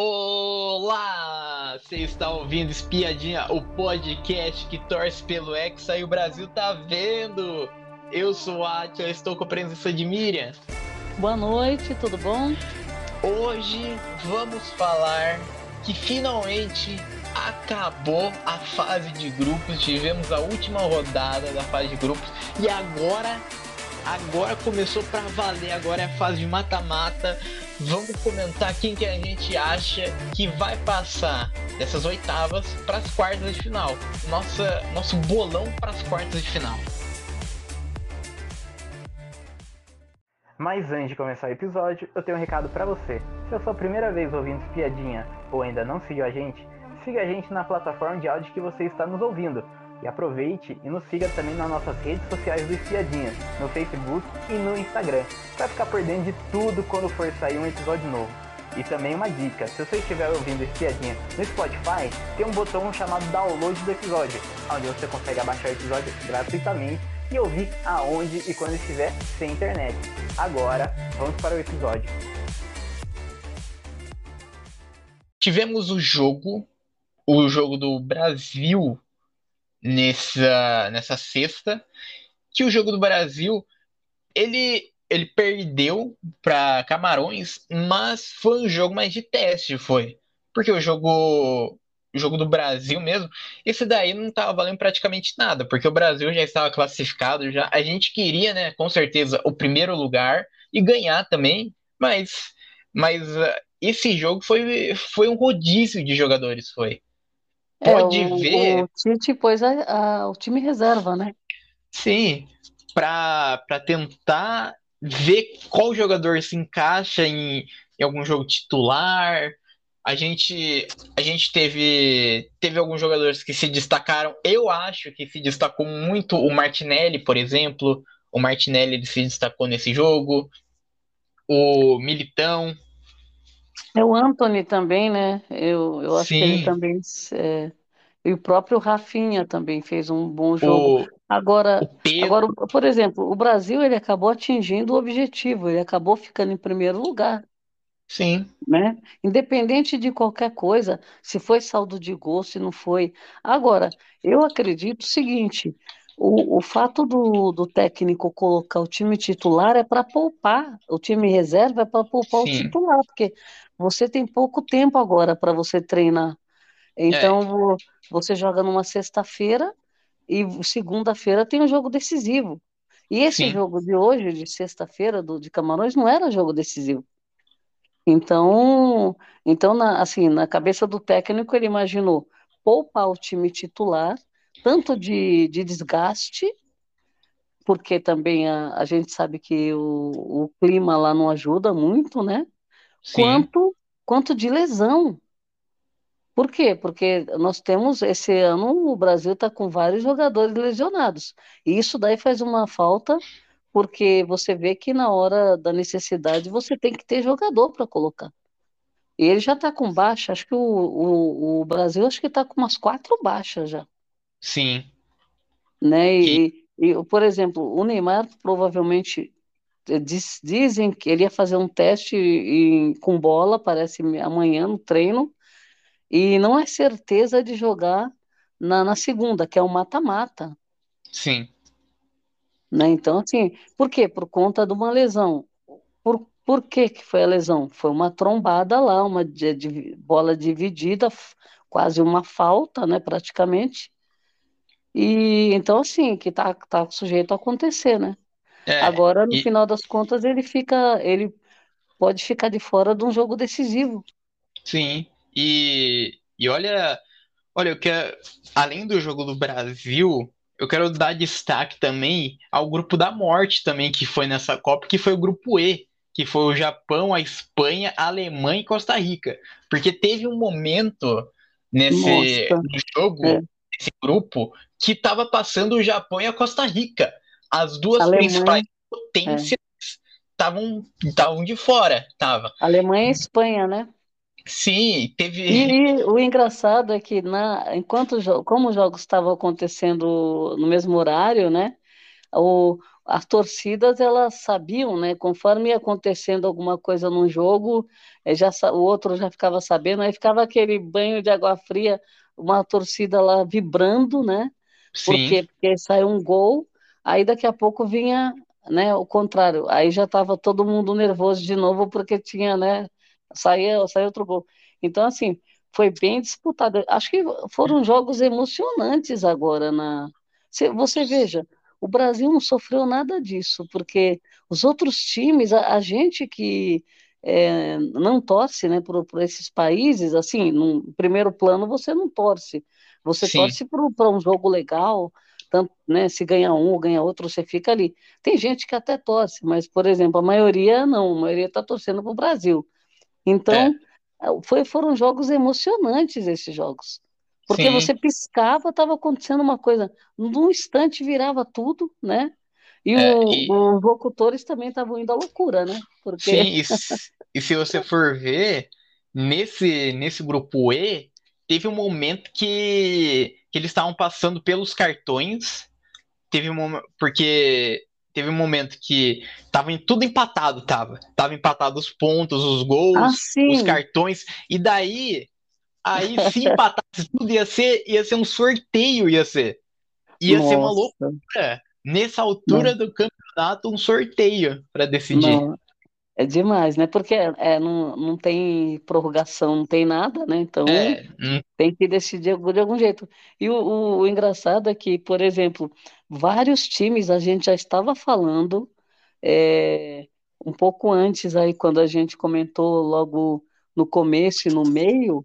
Olá! Você está ouvindo Espiadinha, o podcast que torce pelo Hexa e o Brasil tá vendo! Eu sou a Atia, estou com a presença de Miriam. Boa noite, tudo bom? Hoje vamos falar que finalmente acabou a fase de grupos, tivemos a última rodada da fase de grupos e agora agora começou para valer, agora é a fase de mata-mata. Vamos comentar quem que a gente acha que vai passar dessas oitavas para as quartas de final. Nossa, nosso bolão para as quartas de final. Mas antes de começar o episódio, eu tenho um recado para você. Se é a sua primeira vez ouvindo Espiadinha ou ainda não seguiu a gente, siga a gente na plataforma de áudio que você está nos ouvindo. E aproveite e nos siga também nas nossas redes sociais do Espiadinha, no Facebook e no Instagram, para ficar por dentro de tudo quando for sair um episódio novo. E também uma dica, se você estiver ouvindo Espiadinha no Spotify, tem um botão chamado download do episódio, onde você consegue abaixar o episódio gratuitamente e ouvir aonde e quando estiver sem internet. Agora, vamos para o episódio. Tivemos o jogo, o jogo do Brasil nessa, nessa sexta, que o jogo do Brasil ele, ele perdeu para Camarões, mas foi um jogo mais de teste, foi. Porque o jogo o jogo do Brasil mesmo, esse daí não estava valendo praticamente nada, porque o Brasil já estava classificado, já a gente queria, né, com certeza, o primeiro lugar e ganhar também, mas mas uh, esse jogo foi, foi um rodízio de jogadores, foi. É, Pode o, ver. O Tite pôs a, a, o time reserva, né? Sim, para tentar ver qual jogador se encaixa em, em algum jogo titular. A gente, a gente teve, teve alguns jogadores que se destacaram. Eu acho que se destacou muito o Martinelli, por exemplo. O Martinelli se destacou nesse jogo. O Militão, é o Anthony também, né? Eu, eu acho que ele também. É... E o próprio Rafinha também fez um bom jogo. o, Agora, o agora, por exemplo, o Brasil ele acabou atingindo o objetivo, ele acabou ficando em primeiro lugar, sim, né? Independente de qualquer coisa, se foi saldo de gol, se não foi. Agora, eu acredito o seguinte: o, o fato do, do técnico colocar o time titular é para poupar, o time reserva é para poupar o sim, titular, porque você tem pouco tempo agora para você treinar. Então, é, vo- você joga numa sexta-feira e segunda-feira tem um jogo decisivo. E esse sim, jogo de hoje, de sexta-feira, do de Camarões, não era jogo decisivo. Então, então na, assim, na cabeça do técnico, ele imaginou poupar o time titular, tanto de, de desgaste, porque também a, a gente sabe que o, o clima lá não ajuda muito, né? Sim, Quanto, quanto de lesão. Por quê? Porque nós temos, esse ano, o Brasil está com vários jogadores lesionados. E isso daí faz uma falta, porque você vê que na hora da necessidade você tem que ter jogador para colocar. E ele já está com baixa, acho que o, o, o Brasil acho que está com umas quatro baixas já, sim. né? E E, e, por exemplo, o Neymar provavelmente diz- dizem que ele ia fazer um teste em- com bola, parece amanhã no treino, e não é certeza de jogar na, na segunda, que é o mata-mata, sim, né? Então, assim, por quê? Por conta de uma lesão. Por, por que que foi a lesão? Foi uma trombada lá, uma de- de- bola dividida, quase uma falta, né, praticamente. E então, assim, que tá, tá sujeito a acontecer, né? É, Agora, no e final das contas, ele fica, ele pode ficar de fora de um jogo decisivo. sim. E, e olha, olha, eu quero, além do jogo do Brasil, eu quero dar destaque também ao grupo da morte também que foi nessa Copa, que foi o grupo E, que foi o Japão, a Espanha, a Alemanha e Costa Rica. Porque teve um momento nesse no é. jogo, nesse grupo, que estava passando o Japão e a Costa Rica. As duas principais Alemanha, é. potências estavam estavam de fora, tava. Alemanha e Espanha, né? Sim, teve. E, e o engraçado é que na, enquanto como os jogos estavam acontecendo no mesmo horário, né? O, as torcidas elas sabiam, né? Conforme ia acontecendo alguma coisa num jogo, eh, já o outro já ficava sabendo, aí ficava aquele banho de água fria, uma torcida lá vibrando, né? Por Sim, quê? Porque saiu um gol, aí daqui a pouco vinha, né, o contrário, aí já estava todo mundo nervoso de novo porque tinha, né, saía, saía outro gol. Então, assim, foi bem disputado. Acho que foram jogos emocionantes agora na. Você veja, o Brasil não sofreu nada disso, porque os outros times, a, a gente que é, não torce, né, por, por esses países, assim, no primeiro plano você não torce, você sim, torce para um jogo legal, tanto, né, se ganha um ou ganha outro, você fica ali. Tem gente que até torce, mas, por exemplo, a maioria não, a maioria está torcendo para o Brasil. é, Então, foi, foram jogos emocionantes esses jogos. Porque sim, você piscava, estava acontecendo uma coisa. Num instante virava tudo, né? E é, o- e os locutores também estavam indo à loucura, né? Porque sim, e, s- e se você for ver, nesse, nesse grupo E, teve um momento que, que eles estavam passando pelos cartões, teve um porque teve um momento que tava em- tudo empatado, tava. Tava empatado os pontos, os gols, os assim, cartões, e daí, aí se empatasse tudo ia ser, ia ser um sorteio, ia ser. Ia ser uma nossa, loucura. Nessa altura do campeonato, um sorteio para decidir. não, é demais, né? Porque é, é, não, não tem prorrogação, não tem nada, né? Então É, hum, tem que decidir de algum jeito. E o, o, o engraçado é que, por exemplo, vários times a gente já estava falando é, um pouco antes aí, quando a gente comentou logo no começo e no meio,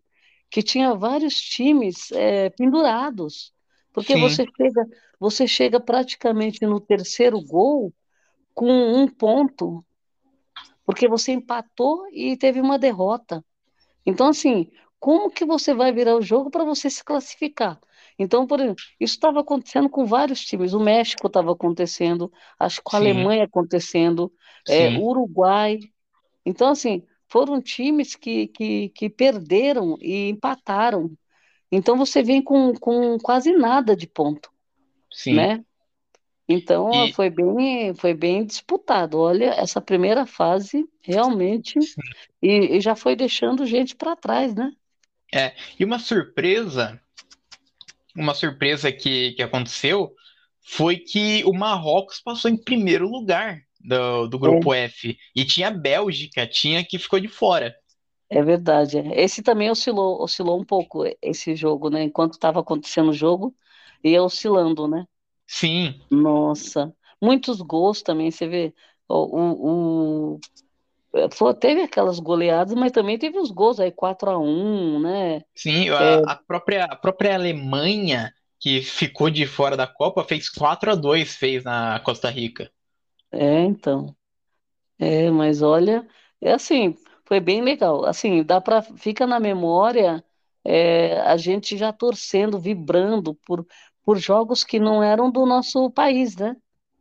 que tinha vários times é, pendurados, porque sim, você chega, você chega praticamente no terceiro gol com um ponto, porque você empatou e teve uma derrota. Então, assim, como que você vai virar o jogo para você se classificar? Então, por exemplo, isso estava acontecendo com vários times. O México estava acontecendo, acho que com a sim, Alemanha acontecendo, é, Uruguai. Então, assim, foram times que, que, que perderam e empataram. Então, você vem com, com quase nada de ponto, sim. né? Então, E, foi bem, foi bem disputado. Olha, essa primeira fase realmente, e, e já foi deixando gente para trás, né? é, e uma surpresa, uma surpresa que, que aconteceu foi que o Marrocos passou em primeiro lugar do, do grupo F. E tinha a Bélgica, tinha que ficou de fora. É verdade. é. Esse também oscilou, oscilou um pouco, esse jogo, né? Enquanto estava acontecendo o jogo, ia oscilando, né? Sim, Nossa, muitos gols também, você vê. O, o, o- teve aquelas goleadas, mas também teve os gols aí, quatro a um né? sim, É, a, a própria, a própria Alemanha, que ficou de fora da Copa, fez 4 a 2 fez na Costa Rica. é, então. É, mas olha, é assim, foi bem legal. Assim, dá para, fica na memória, é, a gente já torcendo, vibrando por, por jogos que não eram do nosso país, né?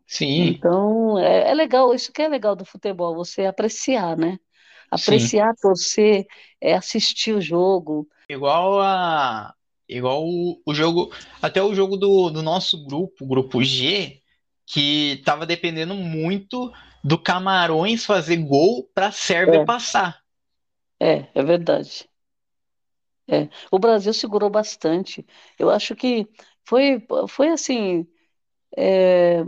Sim, Então, é, é legal, isso que é legal do futebol, você apreciar, né? sim. Apreciar, torcer, é assistir o jogo. Igual a. Igual o, o jogo. Até o jogo do, do nosso grupo, o grupo G, que tava dependendo muito do Camarões fazer gol pra Sérvia É, passar. é, é verdade. É. O Brasil segurou bastante. Eu acho que foi, foi assim, é,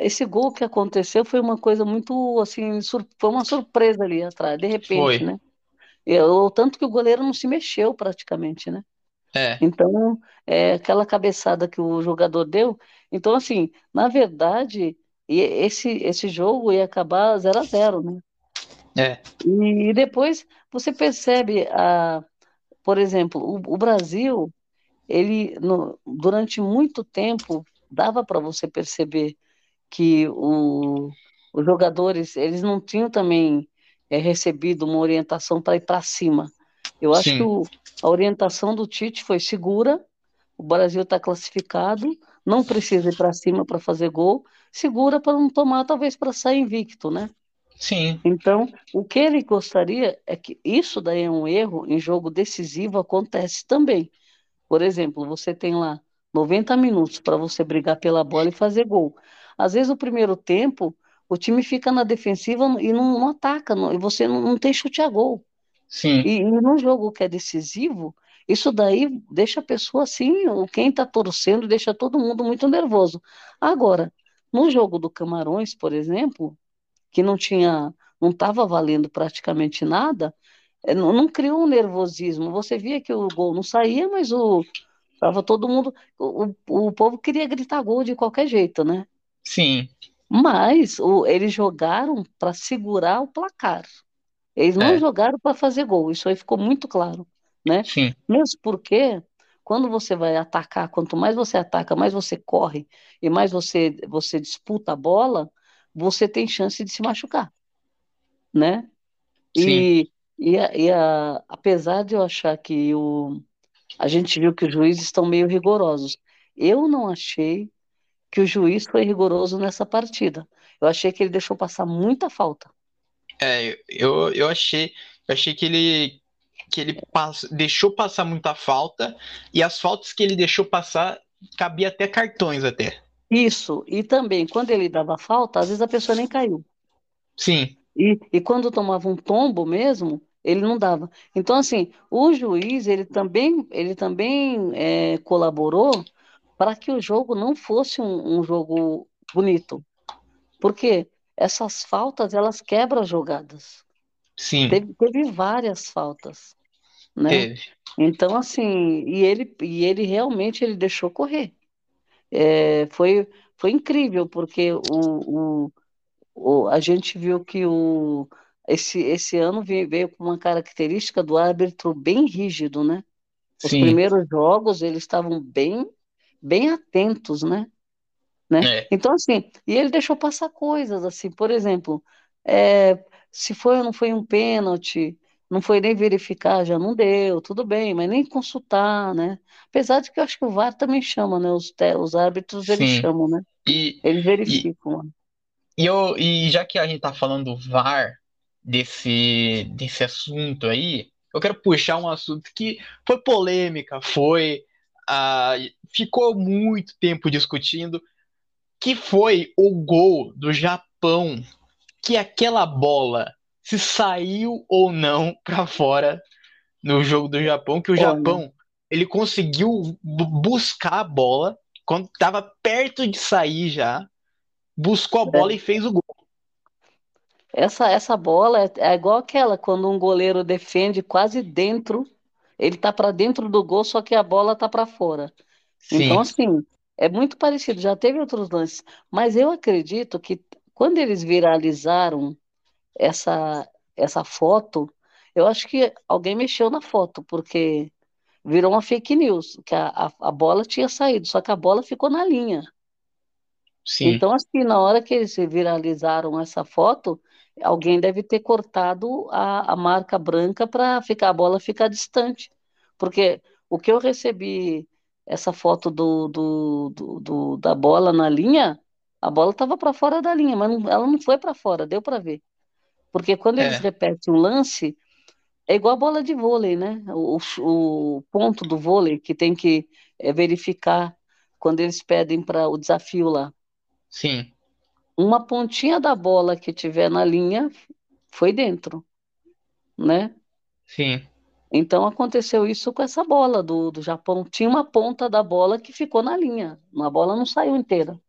esse gol que aconteceu foi uma coisa muito assim, sur- foi uma surpresa ali atrás, de Foi. repente, né? E, o tanto que o goleiro não se mexeu praticamente, né? É, Então, é, aquela cabeçada que o jogador deu. Então, assim, na verdade, e- esse, esse jogo ia acabar zero a zero, né? é. E, depois você percebe, a, por exemplo, o, o Brasil, ele, no- durante muito tempo, dava para você perceber que o, os jogadores, eles não tinham também é, recebido uma orientação para ir para cima. Eu acho que Sim, o, a orientação do Tite foi segura, o Brasil está classificado, não precisa ir para cima para fazer gol, segura para não tomar, talvez para sair invicto, né? sim, Então, o que ele gostaria é que isso daí é um erro em jogo decisivo, acontece também. Por exemplo, você tem lá 90 minutos para você brigar pela bola e fazer gol. Às vezes o primeiro tempo o time fica na defensiva e não, não ataca, não, e você não, não, tem chute a gol. Sim. E, e num jogo que é decisivo, isso daí deixa a pessoa assim, quem está torcendo, deixa todo mundo muito nervoso. Agora, no jogo do Camarões, por exemplo, que não tinha, não estava valendo praticamente nada, não, não, criou um nervosismo. Você via que o gol não saía, mas o tava todo mundo, o, o povo queria gritar gol de qualquer jeito, né? Sim. Mas o, eles jogaram para segurar o placar. Eles não É. jogaram para fazer gol. Isso aí ficou muito claro, né? Sim. Mesmo porque quando você vai atacar, quanto mais você ataca, mais você corre e mais você você disputa a bola, você tem chance de se machucar, né? Sim. E, e, a- e a- apesar de eu achar que o, a gente viu que os juízes estão meio rigorosos, eu não achei que o juiz foi rigoroso nessa partida. Eu achei que ele deixou passar muita falta. É, eu, eu achei, eu achei que ele que ele pass- deixou passar muita falta e as faltas que ele deixou passar cabia até cartões até. Isso, e também quando ele dava falta, às vezes a pessoa nem caiu. Sim, E, e quando tomava um tombo mesmo, ele não dava. Então, assim, o juiz, ele também, ele também é, colaborou para que o jogo não fosse um, um jogo bonito. Porque essas faltas, elas quebram as jogadas. sim, Teve, teve várias faltas, né? teve. Então, assim, e ele, e ele realmente ele deixou correr. É, foi, foi incrível, porque o, o, o- a gente viu que o, esse, esse ano ve- veio com uma característica do árbitro bem rígido, né? Os Sim, primeiros jogos eles estavam bem, bem atentos, né? né? é, Então, assim, e ele deixou passar coisas, assim, por exemplo, é, se foi ou não foi um pênalti, não foi nem verificar, já não deu, tudo bem, mas nem consultar, né? Apesar de que eu acho que o VAR também chama, né? Os, os árbitros, eles sim. chamam, né? E, Eles e, verificam. né? E, eu, e já que a gente tá falando do VAR desse, desse assunto aí, eu quero puxar um assunto que foi polêmica, foi, ah, ficou muito tempo discutindo, que foi o gol do Japão, que aquela bola se saiu ou não para fora no jogo do Japão, que o Olha, Japão ele conseguiu bu- buscar a bola quando estava perto de sair já, buscou a é. bola e fez o gol. Essa, essa bola é, é igual aquela quando um goleiro defende quase dentro, ele tá para dentro do gol, só que a bola tá para fora. Então, Sim, assim, é muito parecido. Já teve outros lances, mas eu acredito que quando eles viralizaram essa, essa foto, eu acho que alguém mexeu na foto, porque virou uma fake news, que a, a, a bola tinha saído, só que a bola ficou na linha. Sim, Então, assim, na hora que eles viralizaram essa foto, alguém deve ter cortado a, a marca branca para ficar a bola ficar distante. Porque o que eu recebi, essa foto do, do, do, do- da bola na linha, a bola estava para fora da linha, mas não- ela não foi para fora, deu para ver. Porque quando eles é, repetem o lance, é igual a bola de vôlei, né? O, o ponto do vôlei que tem que é, verificar quando eles pedem para o desafio lá. Sim, Uma pontinha da bola que tiver na linha foi dentro, né? sim. Então aconteceu isso com essa bola do, do Japão. Tinha uma ponta da bola que ficou na linha. A bola não saiu inteira.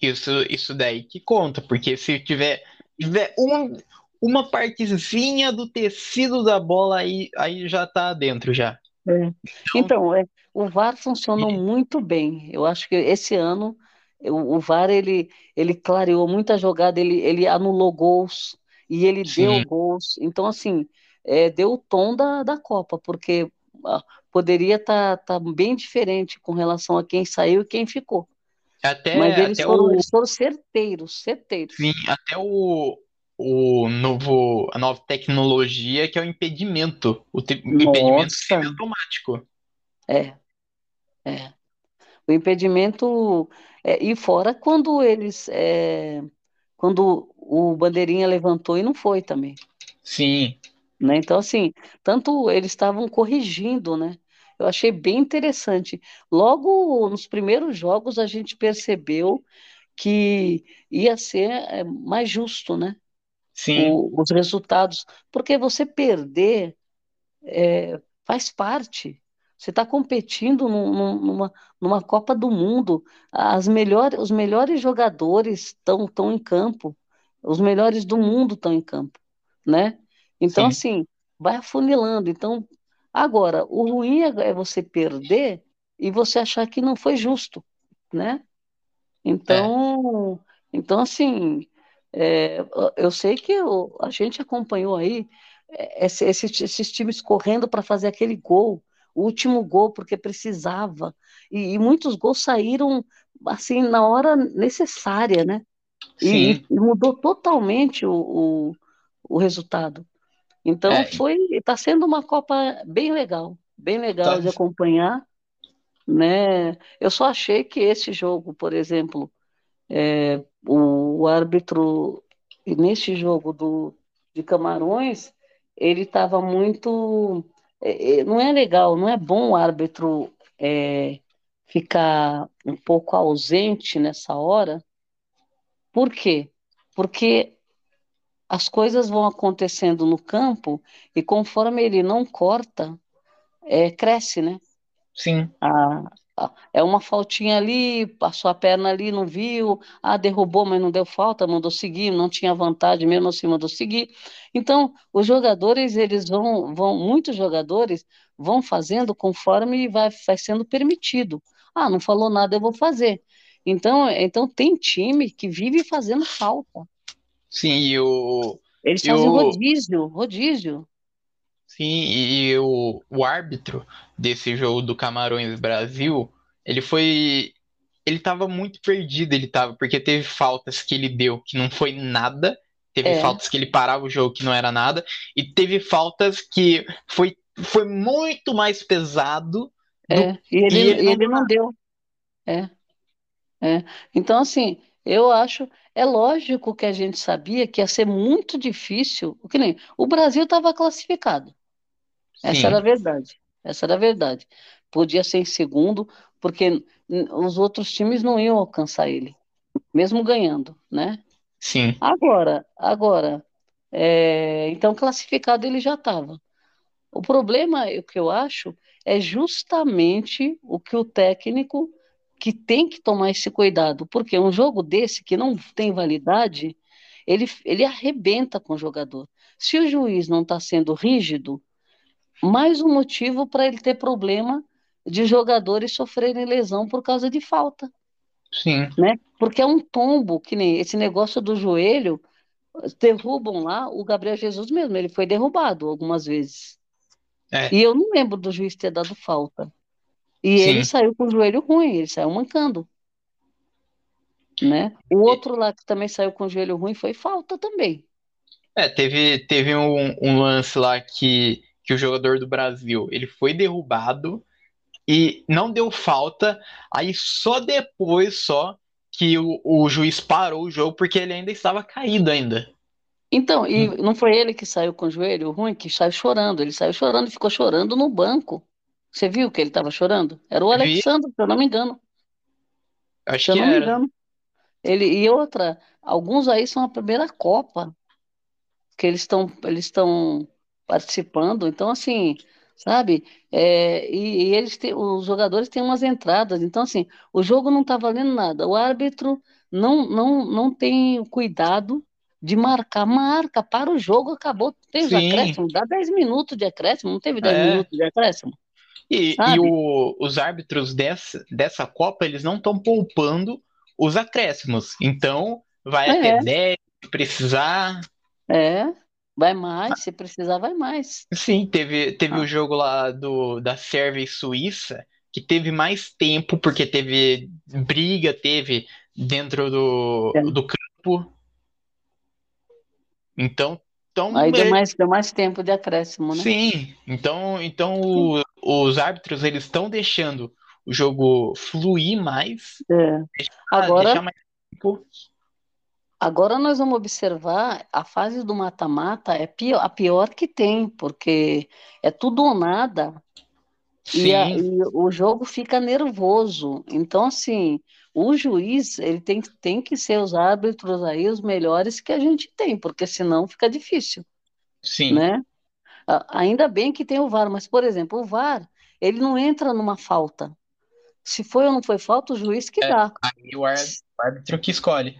Isso, isso daí que conta, porque se tiver, tiver um, uma partezinha do tecido da bola aí, aí já tá dentro já. É. Então, é, o VAR funcionou e- muito bem. Eu acho que esse ano o, o VAR ele, ele clareou muita jogada, ele, ele anulou gols e ele deu sim, gols. Então, assim, é, deu o tom da, da Copa, porque ah, poderia estar bem diferente com relação a quem saiu e quem ficou. Mas até, eles até foram, o, eles foram certeiros, certeiros. sim, até o, o novo, a nova tecnologia que é o impedimento, o te- impedimento Nossa, semiautomático. é, é. O impedimento, é, e fora quando eles, é, quando o bandeirinha levantou e não foi também, Sim, né? Então, assim, tanto eles estavam corrigindo, né? Eu achei bem interessante. Logo nos primeiros jogos a gente percebeu que ia ser é, mais justo, né? Sim. O, os resultados, porque você perder é, faz parte. Você está competindo num, numa, numa Copa do Mundo, as melhores, os melhores jogadores estão estão em campo, os melhores do mundo estão em campo, né? Então, Sim. assim, vai afunilando. Então, agora, o ruim é, é você perder e você achar que não foi justo, né? Então, então assim, é, eu sei que eu- a gente acompanhou aí é, esse- esses, esses times correndo para fazer aquele gol, o último gol, porque precisava. E, e muitos gols saíram assim na hora necessária, né? E, e mudou totalmente o, o, o resultado. Então É, foi, está sendo uma Copa bem legal, bem legal tá, de acompanhar, né? Eu só achei que esse jogo, por exemplo, é, o, o árbitro nesse jogo do, de Camarões, ele estava muito, é, é, não é legal, não é bom o árbitro é, ficar um pouco ausente nessa hora. Por quê? Porque as coisas vão acontecendo no campo e conforme ele não corta, é, cresce, né? sim, Ah, ah, é uma faltinha ali, passou a perna ali, não viu, ah, derrubou, mas não deu falta, mandou seguir, não tinha vantagem, mesmo assim mandou seguir. Então, os jogadores, eles vão, vão, muitos jogadores vão fazendo conforme vai, vai sendo permitido. Ah, não falou nada, eu vou fazer. Então, então tem time que vive fazendo falta. sim, e o, Eles e fazem o, rodízio, rodízio. Sim, e o, o árbitro desse jogo do Camarões Brasil, ele foi, ele tava muito perdido, ele tava, porque teve faltas que ele deu que não foi nada, teve É, faltas que ele parava o jogo que não era nada, e teve faltas que foi, foi muito mais pesado do é. E ele, ele e não ele deu não deu. É. É. Então, assim, eu acho, é lógico que a gente sabia que ia ser muito difícil, que nem o Brasil estava classificado, essa era a Sim, verdade, essa era a verdade. Podia ser em segundo, porque os outros times não iam alcançar ele, mesmo ganhando, né? sim, Agora, agora, é, então classificado ele já estava. O problema, o que eu acho, é justamente o que o técnico que tem que tomar esse cuidado, porque um jogo desse que não tem validade, ele, ele arrebenta com o jogador. Se o juiz não está sendo rígido, mais um motivo para ele ter problema de jogadores sofrerem lesão por causa de falta, sim, né? Porque é um tombo, que nem esse negócio do joelho, derrubam lá o Gabriel Jesus mesmo, ele foi derrubado algumas vezes. é, E eu não lembro do juiz ter dado falta. E ele sim. saiu com o joelho ruim, ele saiu mancando, né? O outro lá que também saiu com o joelho ruim foi falta também. É, teve, teve um, um lance lá que, que o jogador do Brasil, ele foi derrubado e não deu falta, aí só depois só que o, o juiz parou o jogo porque ele ainda estava caído ainda. Então, e não foi ele que saiu com o joelho ruim, que saiu chorando. Ele saiu chorando e ficou chorando no banco. Você viu que ele estava chorando? Era o Vi, Alexandre, se eu não me engano. acho Se eu que não me era. engano. Ele, e outra, alguns aí são a primeira Copa que eles estão eles estão participando. Então, assim, sabe? É, e, e eles têm, os jogadores têm umas entradas. Então, assim, o jogo não está valendo nada. O árbitro não, não, não tem o cuidado de marcar. Marca, para o jogo, acabou. Tem os Sim, acréscimos, dá 10 minutos de acréscimo. Não teve 10 é. minutos de acréscimo, E, e o- os árbitros dessa, dessa Copa, eles não estão poupando os acréscimos. Então, vai até É, 10, se precisar. é. Vai mais, se precisar, vai mais. Sim, teve, teve Ah, o jogo lá do, da Sérvia e Suíça, que teve mais tempo, porque teve briga, teve dentro do, é. do campo. Então, então Aí deu mais, deu mais tempo de acréscimo, né? sim. Então, então o- os árbitros eles estão deixando o jogo fluir mais, É. deixar, Agora, deixar mais tempo. Agora nós vamos observar a fase do mata-mata é pior, a pior que tem, porque é tudo ou nada e, a- e o jogo fica nervoso. Então, assim, o juiz ele tem, tem que ser os árbitros aí os melhores que a gente tem, porque senão fica difícil, Sim. né? Ainda bem que tem o VAR, mas, por exemplo, o VAR, ele não entra numa falta. Se foi ou não foi falta, o juiz que É. dá. Aí o árbitro que escolhe.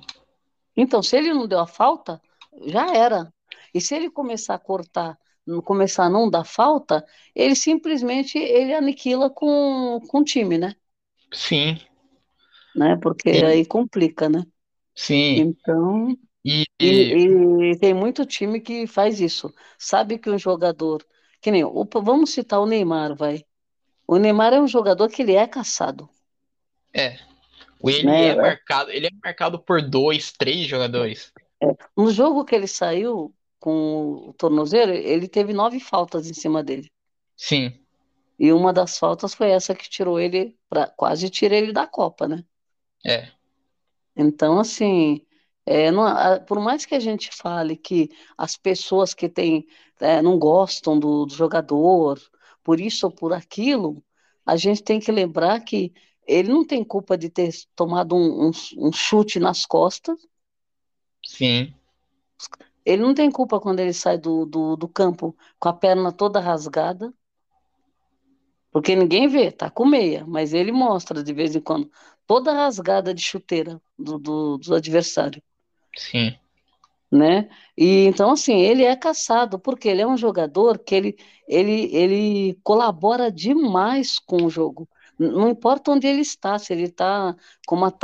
Então, se ele não deu a falta, já era. E se ele começar a cortar, começar a não dar falta, ele simplesmente ele aniquila com, com o time, né? Sim, né? Porque Sim. aí complica, né? sim. Então, E, e, e tem muito time que faz isso. Sabe que um jogador, que nem, o- vamos citar o Neymar, vai. O Neymar é um jogador que ele é caçado. é, ele Né? é marcado, ele é marcado por dois, três jogadores. No jogo que ele saiu com o tornozelo, ele teve nove faltas em cima dele. Sim, E uma das faltas foi essa que tirou ele, pra, quase tira ele da Copa, né? é, Então, assim, é, não- por mais que a gente fale que as pessoas que têm, é, não gostam do, do jogador, por isso ou por aquilo, a gente tem que lembrar que ele não tem culpa de ter tomado um, um- um chute nas costas, sim, ele não tem culpa quando ele sai do, do, do campo com a perna toda rasgada, porque ninguém vê, tá com meia, mas ele mostra de vez em quando, toda rasgada de chuteira do, do, do adversário. sim, né? E então assim, ele é caçado porque ele é um jogador que ele ele ele colabora demais com o jogo. Não importa onde ele está, se ele está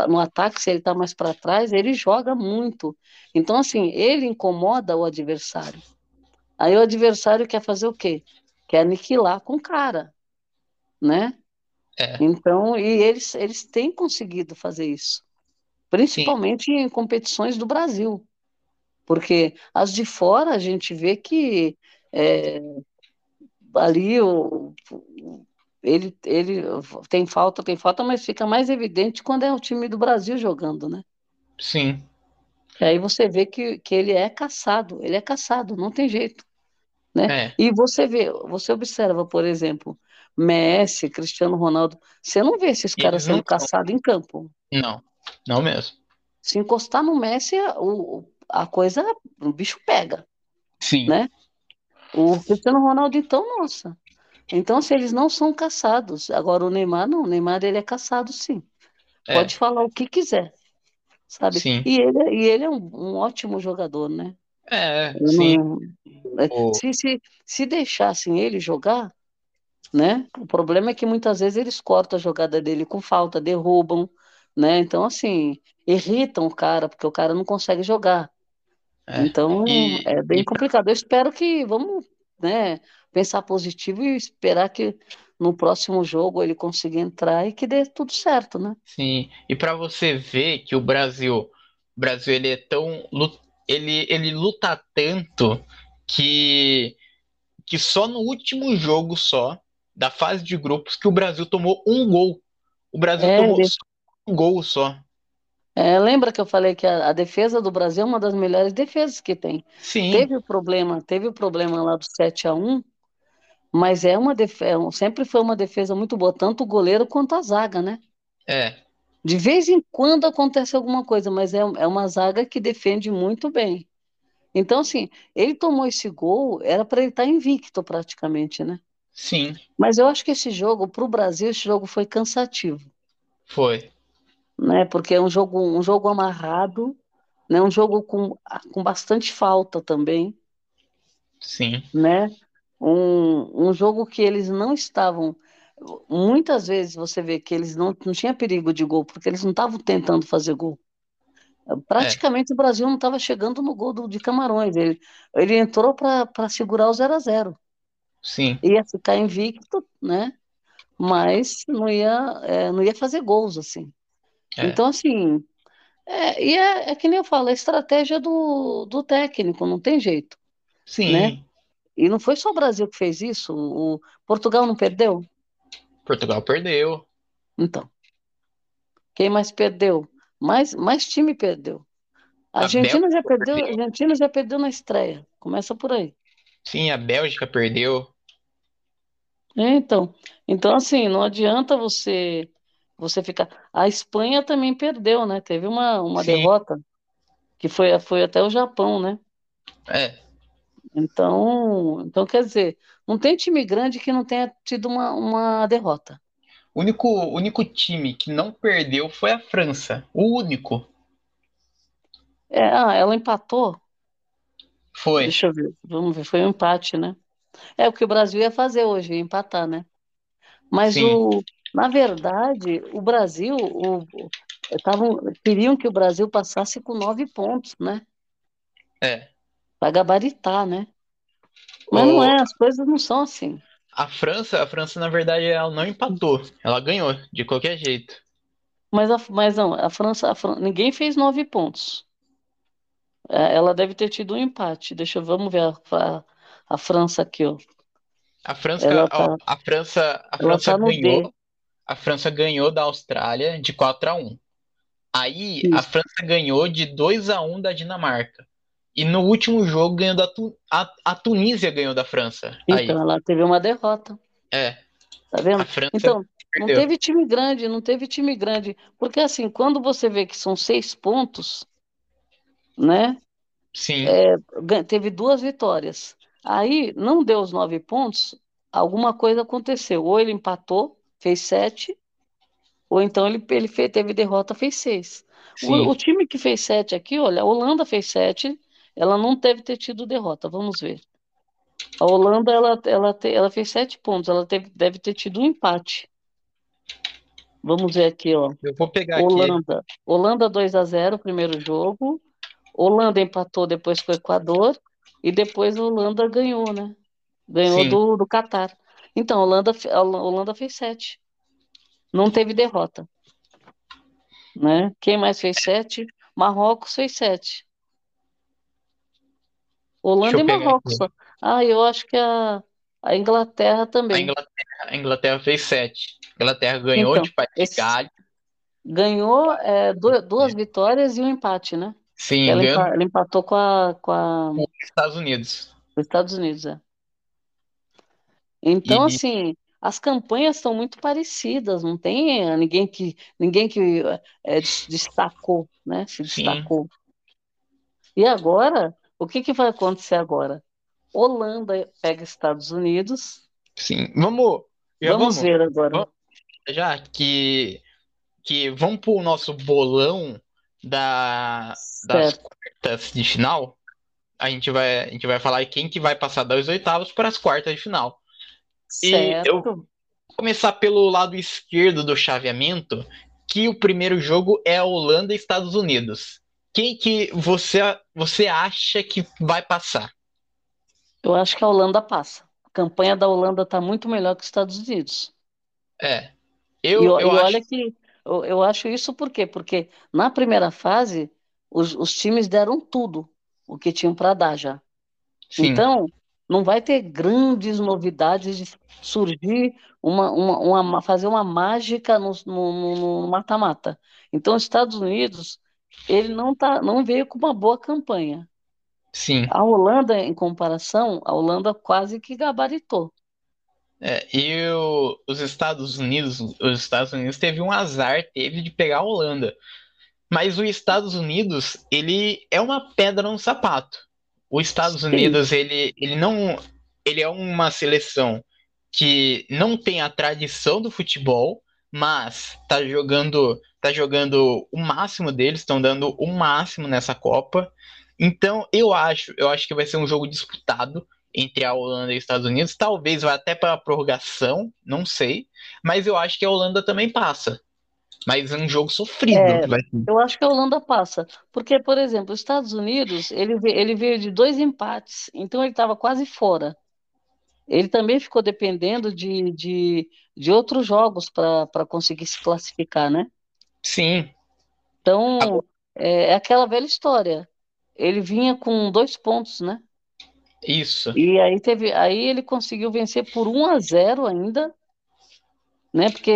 no ataque, se ele está mais para trás, ele joga muito. Então assim, ele incomoda o adversário. Aí o adversário quer fazer o quê? Quer aniquilar com o cara, né? é, Então, e eles eles têm conseguido fazer isso, principalmente em competições do Brasil. Porque as de fora a gente vê que é, ali o- ele, ele tem falta, tem falta, mas fica mais evidente quando é o time do Brasil jogando, né? sim, E aí você vê que, que ele é caçado, ele é caçado, não tem jeito, né? é, E você vê, você observa, por exemplo, Messi, Cristiano Ronaldo, você não vê esses caras Eles sendo caçados em campo. não, não mesmo. Se encostar no Messi, o- a coisa, o bicho pega. Sim, né? O Cristiano Ronaldo, então, nossa. Então, se eles não são caçados, agora o Neymar não, o Neymar ele é caçado sim. é, Pode falar o que quiser, sabe? sim, E ele, e ele é um, um ótimo jogador, né? é, Eu sim, não- é, o- se, se, se deixassem ele jogar, né? O problema é que muitas vezes eles cortam a jogada dele com falta, derrubam, né? Então, assim, irritam o cara, porque o cara não consegue jogar. é. Então, E- é bem e- complicado. Eu espero que vamos, né, pensar positivo e esperar que no próximo jogo ele consiga entrar e que dê tudo certo, né? Sim, e para você ver que o Brasil, o Brasil ele é tão, ele, ele luta tanto que que só no último jogo só da fase de grupos que o Brasil tomou um gol. O Brasil É, tomou um gol só. É, lembra que eu falei que a, a defesa do Brasil é uma das melhores defesas que tem. Sim, Teve o problema, teve o problema lá do 7 a 1 mas é uma defesa, sempre foi uma defesa muito boa, tanto o goleiro quanto a zaga, né? é, De vez em quando acontece alguma coisa, mas é, é uma zaga que defende muito bem. Então, assim, ele tomou esse gol, era para ele estar invicto praticamente, né? sim, Mas eu acho que esse jogo, para o Brasil, esse jogo foi cansativo, foi. né? Porque é um jogo, um jogo amarrado, né? Um jogo com, com bastante falta também, Sim, né? Um, um jogo que eles não estavam. Muitas vezes você vê que eles não, não tinha perigo de gol, porque eles não estavam tentando fazer gol. Praticamente o Brasil não estava chegando no gol do, de Camarões. Ele, ele entrou para segurar o 0 a 0 sim, Ia ficar invicto, né? Mas não ia, é, não ia fazer gols, assim. é, Então, assim, é, e é, é que nem eu falo, é estratégia do, do técnico, não tem jeito. sim. né? E não foi só o Brasil que fez isso, o Portugal não perdeu? Portugal perdeu. Então, quem mais perdeu? Mais, mais time perdeu. A A Argentina já perdeu, perdeu. Argentina já perdeu na estreia. Começa por aí. Sim, a Bélgica perdeu. É, Então, então assim, não adianta você você fica. A Espanha também perdeu, né? Teve uma, uma Sim. derrota, que foi, foi até o Japão, né? É, Então, então, quer dizer, não tem time grande que não tenha tido uma, uma derrota. o único, único time que não perdeu foi a França. O único. É, ah, ela empatou. Foi. Deixa eu ver, vamos ver, foi um empate, né? É o que o Brasil ia fazer hoje, ia empatar, né? Mas Sim. o, na verdade, o Brasil, o- tavam, queriam que o Brasil passasse com nove pontos, né? É. Para gabaritar, né? Mas não O- é, as coisas não são assim. A França, a França, na verdade, ela não empatou. Ela ganhou, de qualquer jeito. Mas, a, mas não, a França, a Fran- ninguém fez nove pontos. É, Ela deve ter tido um empate. Deixa eu, vamos ver a, a, a França aqui, ó. A França, Ela tá, a França, a França tá D. ganhou. A França ganhou da Austrália de 4 a 1. Aí a Isso. França ganhou de 2 a 1 da Dinamarca. E no último jogo ganhou da Tu- a, a Tunísia ganhou da França. Aí, Então, ela teve uma derrota. é, Tá vendo? a França Então, não perdeu. teve time grande, não teve time grande. Porque assim, quando você vê que são seis pontos, né? Sim, é, teve duas vitórias. Aí não deu os nove pontos, alguma coisa aconteceu. Ou ele empatou, fez sete, ou então ele, ele fe- teve derrota, fez seis. O, o time que fez sete aqui, olha, a Holanda fez sete, ela não deve ter tido derrota, vamos ver. A Holanda, ela, ela, te- ela fez sete pontos, ela teve, deve ter tido um empate. Vamos ver aqui, ó. Eu vou pegar aqui. Holanda. Holanda 2 a 0 primeiro jogo. Holanda empatou depois com o Equador. E depois a Holanda ganhou, né? Ganhou Sim, do, do Catar. Então, a Holanda, a Holanda fez sete. Não teve derrota, né? Quem mais fez sete? Marrocos fez sete. Deixa Holanda e eu pegar Marrocos. aqui. Ah, eu acho que a, a Inglaterra A também. Inglaterra, a Inglaterra fez 7. A Inglaterra ganhou Então, de País de esse Gales. ganhou é, du- duas vitórias e um empate, né? Sim, Ela, ganhou empa- ela empatou com a, com a, dos Estados Unidos. os Estados Unidos, é. Então, E assim, as campanhas estão muito parecidas, não tem eh, ninguém que ninguém que eh, des- destacou, né? Se sim, destacou. E agora, o que que vai acontecer agora? Holanda pega Estados Unidos. sim. Vamos, Vamos vamos, ver agora. vamos já que que vamos pro nosso bolão da das Certo, quartas de final. A gente vai a gente vai falar quem que vai passar das oitavas para as quartas de final. E eu certo. vou começar pelo lado esquerdo do chaveamento, que o primeiro jogo é Holanda e Estados Unidos. Quem que você você acha que vai passar? Eu acho que a Holanda passa. A campanha da Holanda está muito melhor que os Estados Unidos. É, E, eu e eu acho olha que eu, eu acho isso por quê? Porque na primeira fase os, os times deram tudo o que tinham para dar já. sim, Então, não vai ter grandes novidades de surgir uma, uma, uma- fazer uma mágica no no- no- no mata-mata. Então, os Estados Unidos, ele não tá, não veio com uma boa campanha. sim. A Holanda, em comparação, a Holanda quase que gabaritou. É, e o- os Estados Unidos, os Estados Unidos teve um azar, teve de pegar a Holanda. Mas os Estados Unidos, ele é uma pedra no sapato. Os Estados Sim, Unidos, ele, ele não, ele é uma seleção que não tem a tradição do futebol, mas tá jogando, tá jogando o máximo deles, estão dando o máximo nessa Copa. Então, eu acho, eu acho que vai ser um jogo disputado entre a Holanda e os Estados Unidos. Talvez vá até para a prorrogação, não sei, mas eu acho que a Holanda também passa. Mas é um jogo sofrido é, eu acho que a Holanda passa. Porque, por exemplo, os Estados Unidos, ele, ele veio de dois empates, então ele estava quase fora. Ele também ficou dependendo de, de, de outros jogos para conseguir se classificar, né? Sim, Então, é, é aquela velha história. Ele vinha com dois pontos, né? isso. E aí teve, aí ele conseguiu vencer por 1 a 0 ainda, né? Porque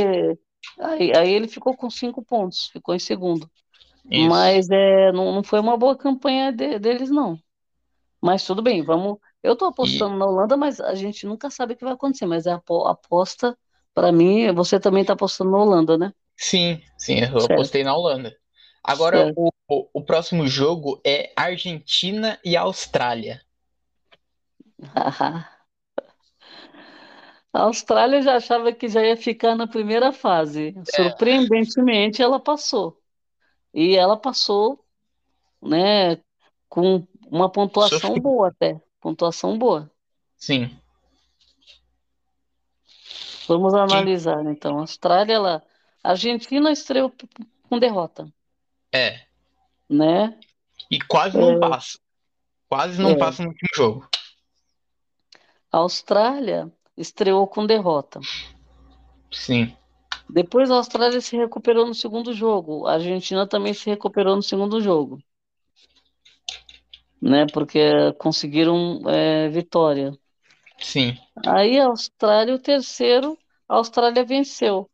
aí, aí ele ficou com cinco pontos, ficou em segundo. Isso. Mas é, não, não foi uma boa campanha de- deles, não. Mas tudo bem, vamos. Eu tô E apostando na Holanda, mas a gente nunca sabe o que vai acontecer. Mas é a apo- aposta, para mim, você também tá apostando na Holanda, né? Sim, sim, eu certo. apostei na Holanda. Agora, o, o, o, próximo jogo é Argentina e Austrália. A Austrália já achava que já ia ficar na primeira fase. É. Surpreendentemente, ela passou. E ela passou, né, com uma pontuação Sofri. boa até. Pontuação boa. Sim. Vamos analisar, Sim. então. A Austrália, ela... a Argentina estreou com derrota. É. Né? E quase não é... passa. Quase não é. passa no último jogo. A Austrália estreou com derrota. Sim. Depois a Austrália se recuperou no segundo jogo. A Argentina também se recuperou no segundo jogo. Né, porque conseguiram é, vitória. Sim. Aí a Austrália, o terceiro, a Austrália venceu.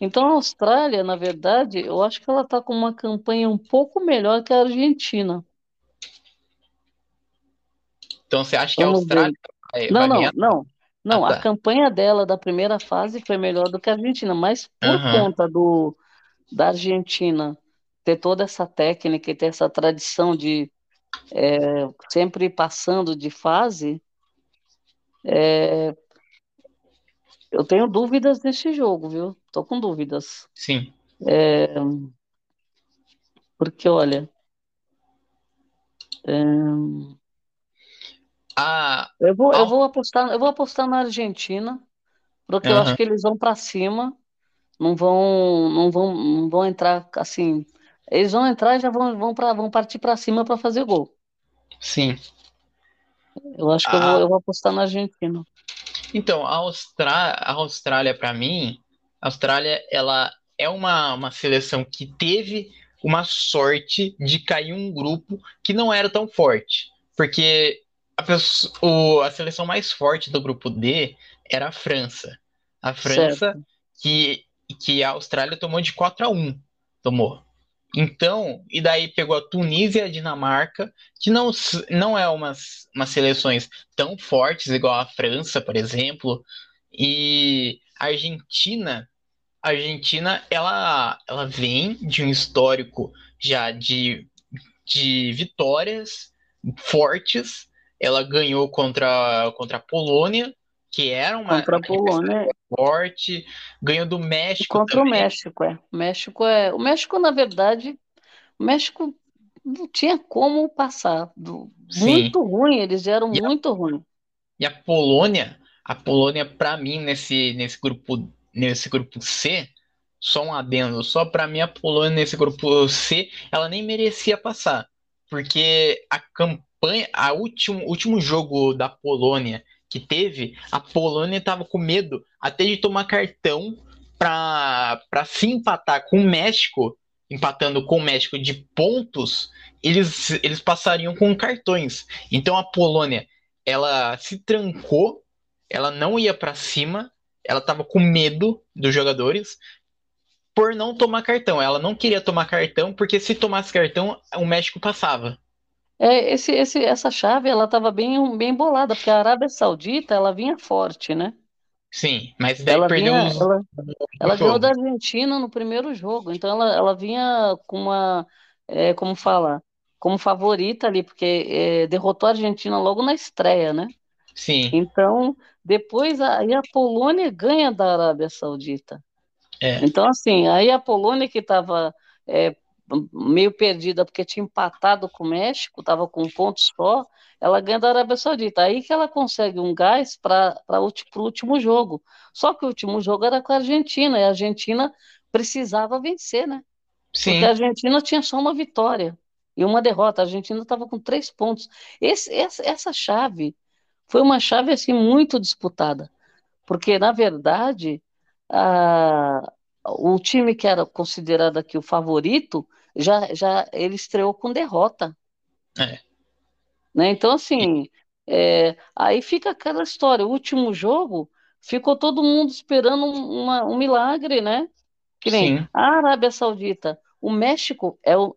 Então a Austrália, na verdade, eu acho que ela está com uma campanha um pouco melhor que a Argentina. Então você acha que Vamos a Austrália vai, não, vai não, não. Não, ah, tá. a campanha dela da primeira fase foi melhor do que a Argentina, mas por uhum. conta do, da Argentina ter toda essa técnica e ter essa tradição de é, sempre passando de fase, é, eu tenho dúvidas nesse jogo, viu? Tô com dúvidas. Sim. É, porque, olha. É, ah, eu vou, eu vou apostar, eu vou apostar na Argentina, porque eu acho que eles vão para cima, não vão, não vão, não vão entrar assim. Eles vão entrar e já vão, vão, pra, vão partir para cima para fazer gol. Sim. Eu acho que eu, vou, ah. eu vou apostar na Argentina. Então, a, Austra... a Austrália, para mim, a Austrália, ela é uma, uma seleção que teve uma sorte de cair um grupo que não era tão forte. Porque a, pessoa, o, a seleção mais forte do grupo D era a França. A França, que, que a Austrália tomou de 4 a 1 tomou. Então, e daí pegou a Tunísia e a Dinamarca, que não, não é umas, umas seleções tão fortes igual a França, por exemplo, e a Argentina, a Argentina, ela, ela vem de um histórico já de, de vitórias fortes, ela ganhou contra, contra a Polônia, que era uma contra a Polônia forte, ganhou do México contra também. o México, é. O México é, o México na verdade, o México não tinha como passar, do... muito ruim, eles eram e muito a... ruins. E a Polônia, a Polônia para mim nesse nesse grupo nesse grupo C, só um adendo, só para mim a Polônia nesse grupo C, ela nem merecia passar, porque a campanha campanha, a último, último jogo da Polônia que teve, a Polônia estava com medo até de tomar cartão para se empatar com o México, empatando com o México de pontos, eles, eles passariam com cartões. Então a Polônia, ela se trancou, ela não ia para cima, ela estava com medo dos jogadores por não tomar cartão. Ela não queria tomar cartão porque se tomasse cartão, o México passava. É, esse, esse, essa chave ela estava bem, bem bolada, porque a Arábia Saudita ela vinha forte, né? Sim, mas daí ela perdeu vinha, ela, ela ganhou da Argentina no primeiro jogo, então ela, ela vinha com uma, é, como fala, como favorita ali, porque é, derrotou a Argentina logo na estreia, né? Sim. Então, depois aí a Polônia ganha da Arábia Saudita. É. Então, assim, aí a Polônia que estava é, meio perdida porque tinha empatado com o México, estava com um ponto só, ela ganha da Arábia Saudita. Aí que ela consegue um gás para o último jogo. Só que o último jogo era com a Argentina, e a Argentina precisava vencer, né? Sim. Porque a Argentina tinha só uma vitória e uma derrota. A Argentina estava com três pontos. Esse, essa, essa chave foi uma chave assim muito disputada, porque na verdade a, o time que era considerado aqui o favorito já, já ele estreou com derrota. É. Né? Então, assim, é, aí fica aquela história. O último jogo ficou todo mundo esperando uma, um milagre, né? Que nem Sim. a Arábia Saudita. O México é o,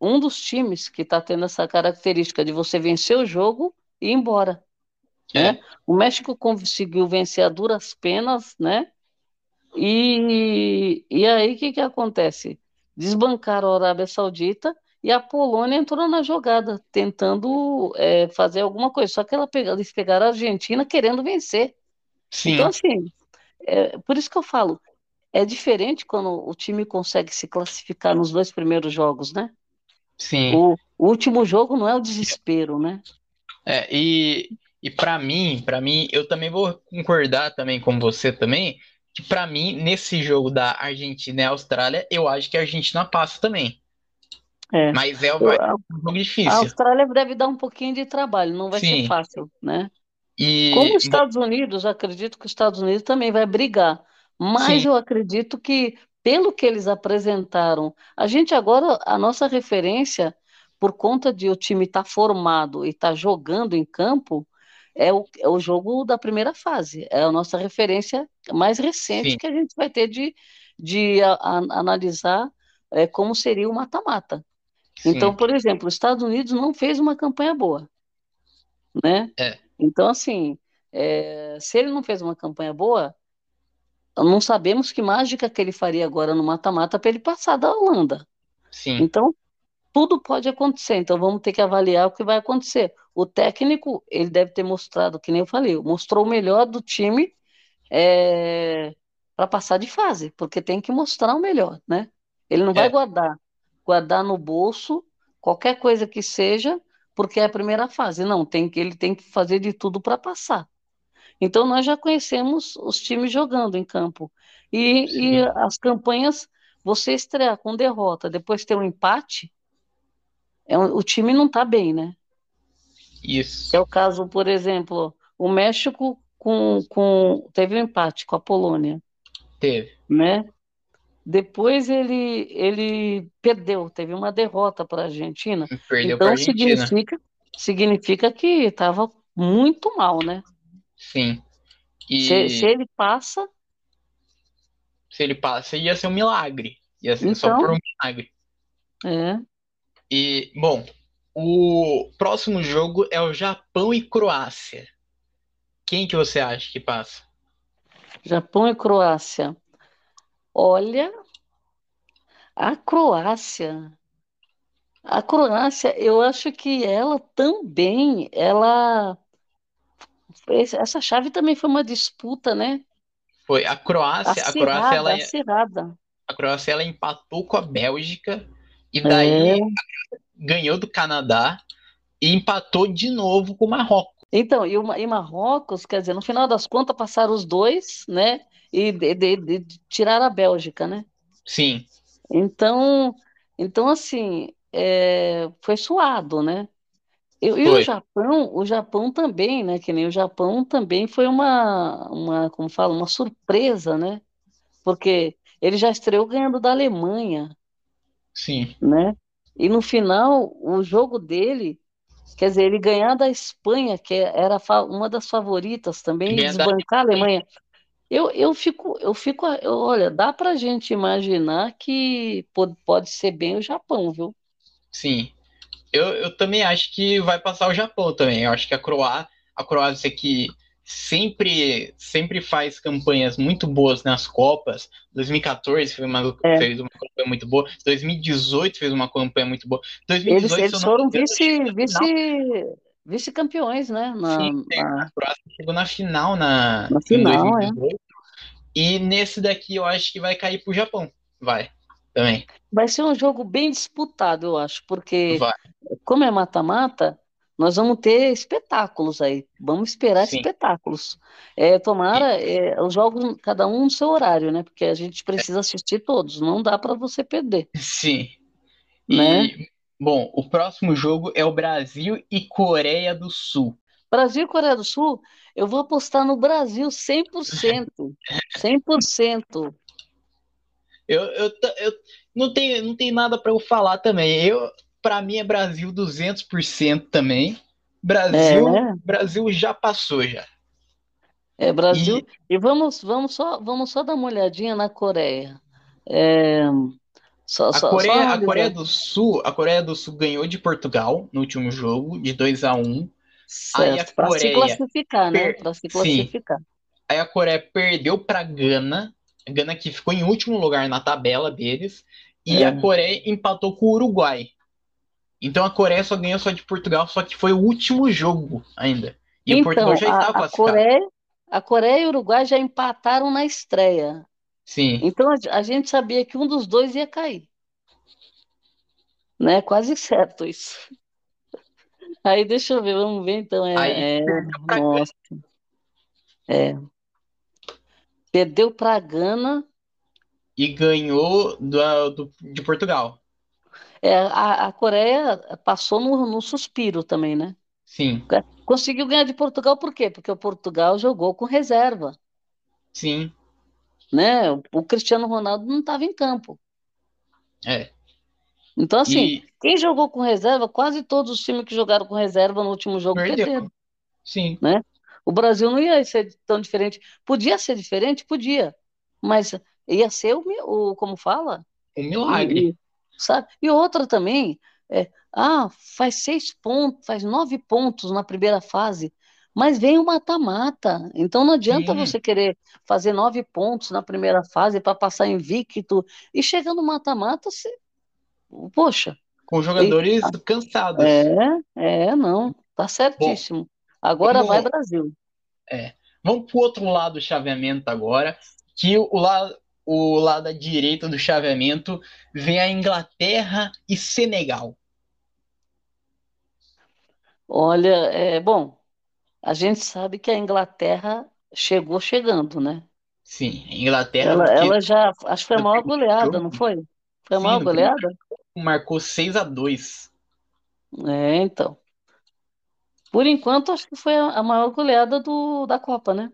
um dos times que está tendo essa característica de você vencer o jogo e ir embora. É. Né? O México conseguiu vencer a duras penas, né? E, e aí o que, que acontece? Desbancaram a Arábia Saudita e a Polônia entrou na jogada, tentando é, fazer alguma coisa. Só que ela eles pegaram a Argentina querendo vencer. Sim. Então, assim, é, por isso que eu falo, é diferente quando o time consegue se classificar nos dois primeiros jogos, né? Sim. O, o último jogo não é o desespero, né? É, e, e para mim, para mim, eu também vou concordar também com você também, que para mim, nesse jogo da Argentina e Austrália, eu acho que a Argentina passa também. É. Mas é um jogo A difícil. Austrália deve dar um pouquinho de trabalho, não vai Sim. ser fácil, né? E Como os Estados Unidos, acredito que os Estados Unidos também vai brigar, mas Sim. eu acredito que, pelo que eles apresentaram, a gente agora, a nossa referência, por conta de o time estar formado e estar jogando em campo, é o, é o jogo da primeira fase, é a nossa referência mais recente Sim. que a gente vai ter de, de a- a- analisar é, como seria o mata-mata. Então, por exemplo, os Estados Unidos não fez uma campanha boa, né? É. Então, assim, é, se ele não fez uma campanha boa, não sabemos que mágica que ele faria agora no mata-mata para ele passar da Holanda. sim, Então, tudo pode acontecer. Então, vamos ter que avaliar o que vai acontecer. O técnico, ele deve ter mostrado, que nem eu falei, mostrou o melhor do time para passar de fase, porque tem que mostrar o melhor, né? Ele não vai É. guardar, guardar no bolso qualquer coisa que seja, porque é a primeira fase. Não, tem que, ele tem que fazer de tudo para passar. Então, nós já conhecemos os times jogando em campo. E, e as campanhas, você estrear com derrota, depois ter um empate, é um- o time não está bem, né? isso. É o caso, por exemplo, o México com, com, teve um empate com a Polônia, Teve. né? Depois ele, ele perdeu, teve uma derrota para a Argentina. Perdeu Então Argentina. significa, significa que estava muito mal, né? Sim. E Se, se ele passa, se ele passa, ia ser um milagre. Ia ser só Então. por um milagre. é, E, bom, o próximo jogo é o Japão e Croácia. Quem que você acha que passa? Japão e Croácia. Olha, a Croácia, a Croácia, eu acho que ela também, ela, essa chave também foi uma disputa, né? Foi a Croácia, a Croácia Acirrada, ela, acirrada. a Croácia ela empatou com a Bélgica e daí É. ganhou do Canadá e empatou de novo com o Marrocos. Então, e, o e Marrocos, quer dizer, no final das contas passaram os dois, né? E de, de, de, de tirar a Bélgica, né? Sim, Então, então assim, é, foi suado, né? E, e o. Japão, o Japão também, né? Que nem o Japão também foi uma, uma, como fala, uma surpresa, né? Porque ele já estreou ganhando da Alemanha, sim, né? E no final, o jogo dele, quer dizer, ele ganhar da Espanha, que era uma das favoritas também, e Ganhar da desbancar a Alemanha. Eu, eu fico, eu fico, eu- olha, dá pra gente imaginar que pode, pode ser bem o Japão, viu? sim. Eu, eu também acho que vai passar o Japão também. Eu acho que a Croá, a Croácia que sempre, sempre faz campanhas muito boas nas Copas. 2014 fez uma, É. fez uma campanha muito boa. 2018 fez uma campanha muito boa. Eles, 2018, eles não foram vice, vice, final. vice-campeões, né? Na, Sim, na- a Croácia chegou na final na, Na final, é. 2018. E nesse daqui eu acho que vai cair pro Japão. Vai, também. Vai ser um jogo bem disputado, eu acho, porque Vai. como é mata-mata, nós vamos ter espetáculos aí. Vamos esperar Sim. espetáculos. É, tomara, é, os jogos, cada um no seu horário, né? Porque a gente precisa assistir todos, não dá para você perder. Sim. Né? E, bom, o próximo jogo é o Brasil e Coreia do Sul. Brasil e Coreia do Sul, eu vou apostar no Brasil 100%. 100%. Eu, eu, eu não tenho, não tem nada para eu falar também. Eu, para mim é Brasil 200% também. Brasil, É. Brasil já passou já. É, Brasil. E- E vamos, vamos só, vamos só dar uma olhadinha na Coreia. É, só, A só, só Coreia, a analisar. Coreia do Sul, a Coreia do Sul ganhou de Portugal no último jogo de 2 a 1. Aí a Certo, para se Coreia classificar, né? per- Para se Sim. classificar. Aí a Coreia perdeu para Gana. Gana que ficou em último lugar na tabela deles, e É. a Coreia empatou com o Uruguai. Então a Coreia só ganhou só de Portugal, só que foi o último jogo ainda. E o Então, Portugal já a, estava a classificado. Coreia, a Coreia e o Uruguai já empataram na estreia. Sim, Então a, a gente sabia que um dos dois ia cair. Né? Quase certo isso. Aí deixa eu ver, vamos ver então. É, Aí é, perdeu pra nossa. É. Perdeu para Gana. e ganhou do, do- de Portugal. É, a, a Coreia passou no, no suspiro também, né? Sim, Conseguiu ganhar de Portugal por quê? Porque o Portugal jogou com reserva, sim, né? O, o Cristiano Ronaldo não estava em campo. é. Então, assim, E quem jogou com reserva, quase todos os times que jogaram com reserva no último jogo perdeu. perderam. Sim, O Brasil não ia ser tão diferente. Podia ser diferente? Podia. Mas ia ser o, o como fala? um milagre. E, e- sabe? E outra também, é, ah, faz seis pontos, faz nove pontos na primeira fase, mas vem o mata-mata. Então não adianta Sim. você querer fazer nove pontos na primeira fase para passar invicto e chegar no mata-mata, você... poxa, Com jogadores cansados. é, é, não, tá certíssimo. Agora vamos- vai Brasil. Vamos pro outro lado do chaveamento agora, que o lado, o lado da direita do chaveamento vem a Inglaterra e Senegal. Olha, é bom. A gente sabe que a Inglaterra chegou chegando, né? Sim, a Inglaterra Ela, porque ela já, acho que foi a maior goleada, não foi? Foi a Sim, maior primeiro goleada? marcou 6 a 2 É, então. Por enquanto, acho que foi a a maior goleada do, da Copa, né?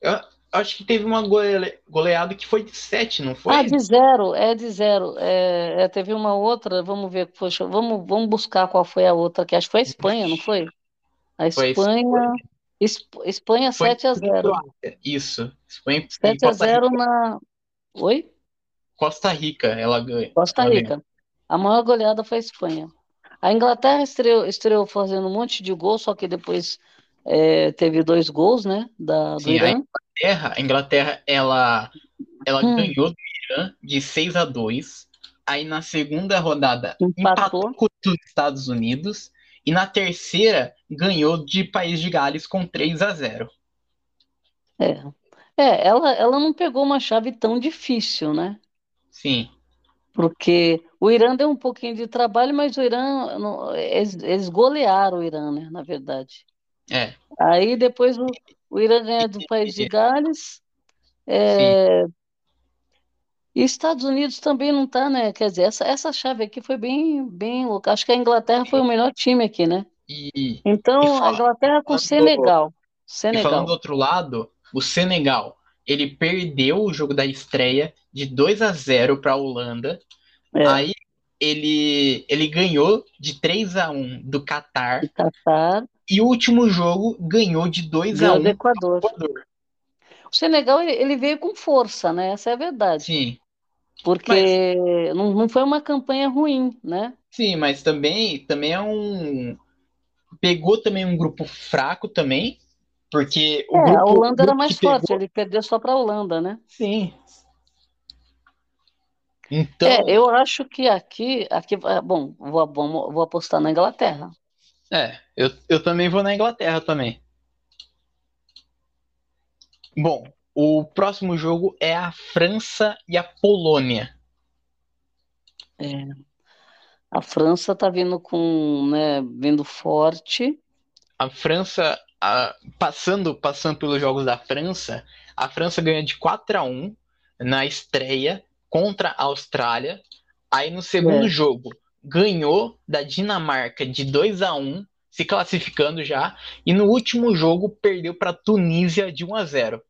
Eu acho que teve uma gole- goleada que foi de 7, não foi? Ah, de zero, é de zero. É, é, teve uma outra, vamos ver, poxa, vamos, vamos buscar qual foi a outra, que acho que foi a Espanha, não foi? A Foi a Espanha, Esp- Espanha Foi 7 a 0. Croácia, Isso. Espanha e 7 a Costa 0 Rica, na. Oi? Costa Rica, ela ganha. Costa ganhou. Rica. A maior goleada foi a Espanha. A Inglaterra estreou, estreou fazendo um monte de gols, só que depois é, teve dois gols, né? Da, do Sim, a Irã. Inglaterra, a Inglaterra, ela, ela Hum. ganhou do Irã de 6 a 2. Aí na segunda rodada Empatou. empatou com os Estados Unidos. E na terceira ganhou de País de Gales com 3 a 0. É. É, ela, ela não pegou uma chave tão difícil, né? Sim, Porque o Irã deu um pouquinho de trabalho, mas o Irã, eles, eles golearam o Irã, né? Na verdade. É. Aí depois o, o Irã ganha do País de Gales. é, E Estados Unidos também não tá, né? Quer dizer, essa, essa chave aqui foi bem, bem louca. Acho que a Inglaterra foi o melhor time aqui, né? E, Então, E a fala- Inglaterra com falando- Senegal. e Senegal. falando do outro lado, o Senegal, ele perdeu o jogo da estreia de 2 a 0 para a Holanda. É, Aí ele, ele ganhou de 3 a 1 do Catar. de Catar, E o último jogo ganhou de 2 a ganhou 1 do Equador. do Equador. O Senegal, ele, veio com força, né? Essa é a verdade. Sim, Porque não, não foi uma campanha ruim, né? sim, mas também, também é um. Pegou também um grupo fraco também, porque o É, a grupo, o Holanda era mais que pegou- forte, ele perdeu só para a Holanda, né? Sim. Então, É, eu acho que aqui, aqui, vai- bom, vou, vou, vou apostar na Inglaterra. É, eu, eu também vou na Inglaterra também. Bom, o próximo jogo é a França e a Polônia. A França tá vindo com, né, vindo forte. A França, a- passando, passando pelos jogos da França, a França ganha de 4 a 1 na estreia contra a Austrália. Aí no segundo É. jogo ganhou da Dinamarca de 2 a 1, se classificando já, e no último jogo perdeu para a Tunísia de 1 a 0.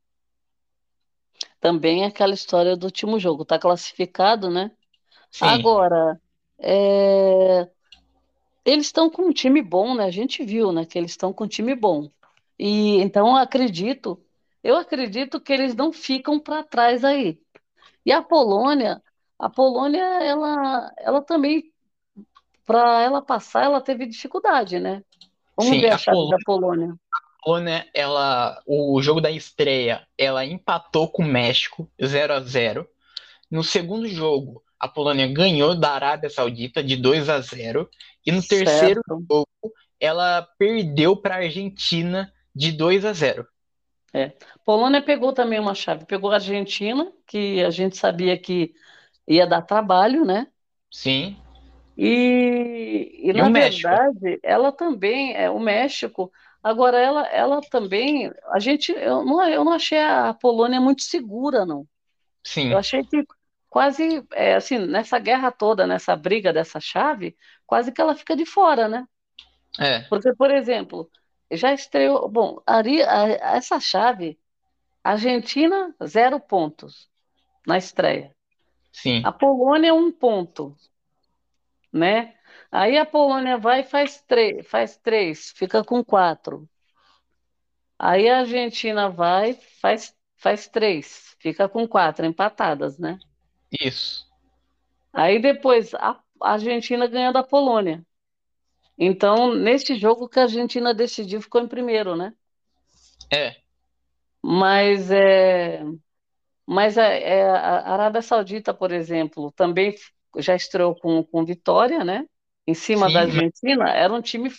Também é aquela história do último jogo, tá classificado, né? Sim. Agora, é, eles estão com um time bom, né? A gente viu, né, que eles estão com um time bom. E então eu acredito, eu acredito que eles não ficam para trás aí. E a Polônia, a Polônia, ela, ela também, para ela passar, ela teve dificuldade, né? Vamos Sim, ver a a chave da Polônia- Polônia. Polônia, ela, o jogo da estreia, ela empatou com o México 0 a 0. No segundo jogo, a Polônia ganhou da Arábia Saudita de 2 a 0 e no Certo. terceiro jogo ela perdeu para a Argentina de 2 a 0. Polônia pegou também uma chave, pegou a Argentina, que a gente sabia que ia dar trabalho, né? Sim, E, e E na México? verdade, ela também, é, o México, agora ela, ela também, a gente, eu não, eu não achei a Polônia muito segura, não. sim, Eu achei que quase, é, assim, nessa guerra toda, nessa briga dessa chave, quase que ela fica de fora, né? é, Porque, por exemplo, já estreou. Bom, ali, a- essa chave, Argentina, zero pontos na estreia. sim, A Polônia, um ponto, né? Aí a Polônia vai e faz três, faz três, fica com quatro. Aí a Argentina vai, faz, faz três, fica com quatro, empatadas, né? isso. Aí depois a Argentina ganha da Polônia. Então, nesse jogo que a Argentina decidiu, ficou em primeiro, né? É, Mas, é, mas a, é, a Arábia Saudita, por exemplo, também já estreou com, com vitória, né? Em cima sim, da Argentina, era um time,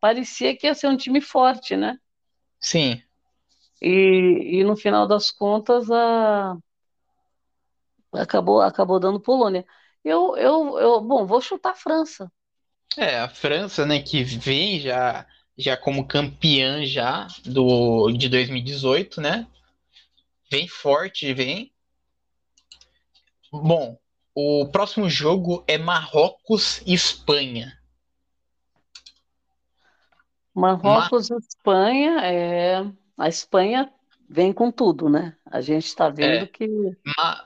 parecia que ia ser um time forte, né? sim. E, e no final das contas, a, acabou, acabou dando Polônia. Eu, eu, eu, bom, vou chutar a França. É, a França, né, que vem já, já como campeã já do, de 2018, né? Vem forte, vem. Bom, o próximo jogo é Marrocos e Espanha. Marrocos e Espanha, é, a Espanha vem com tudo, né? A gente está vendo É. que Ma-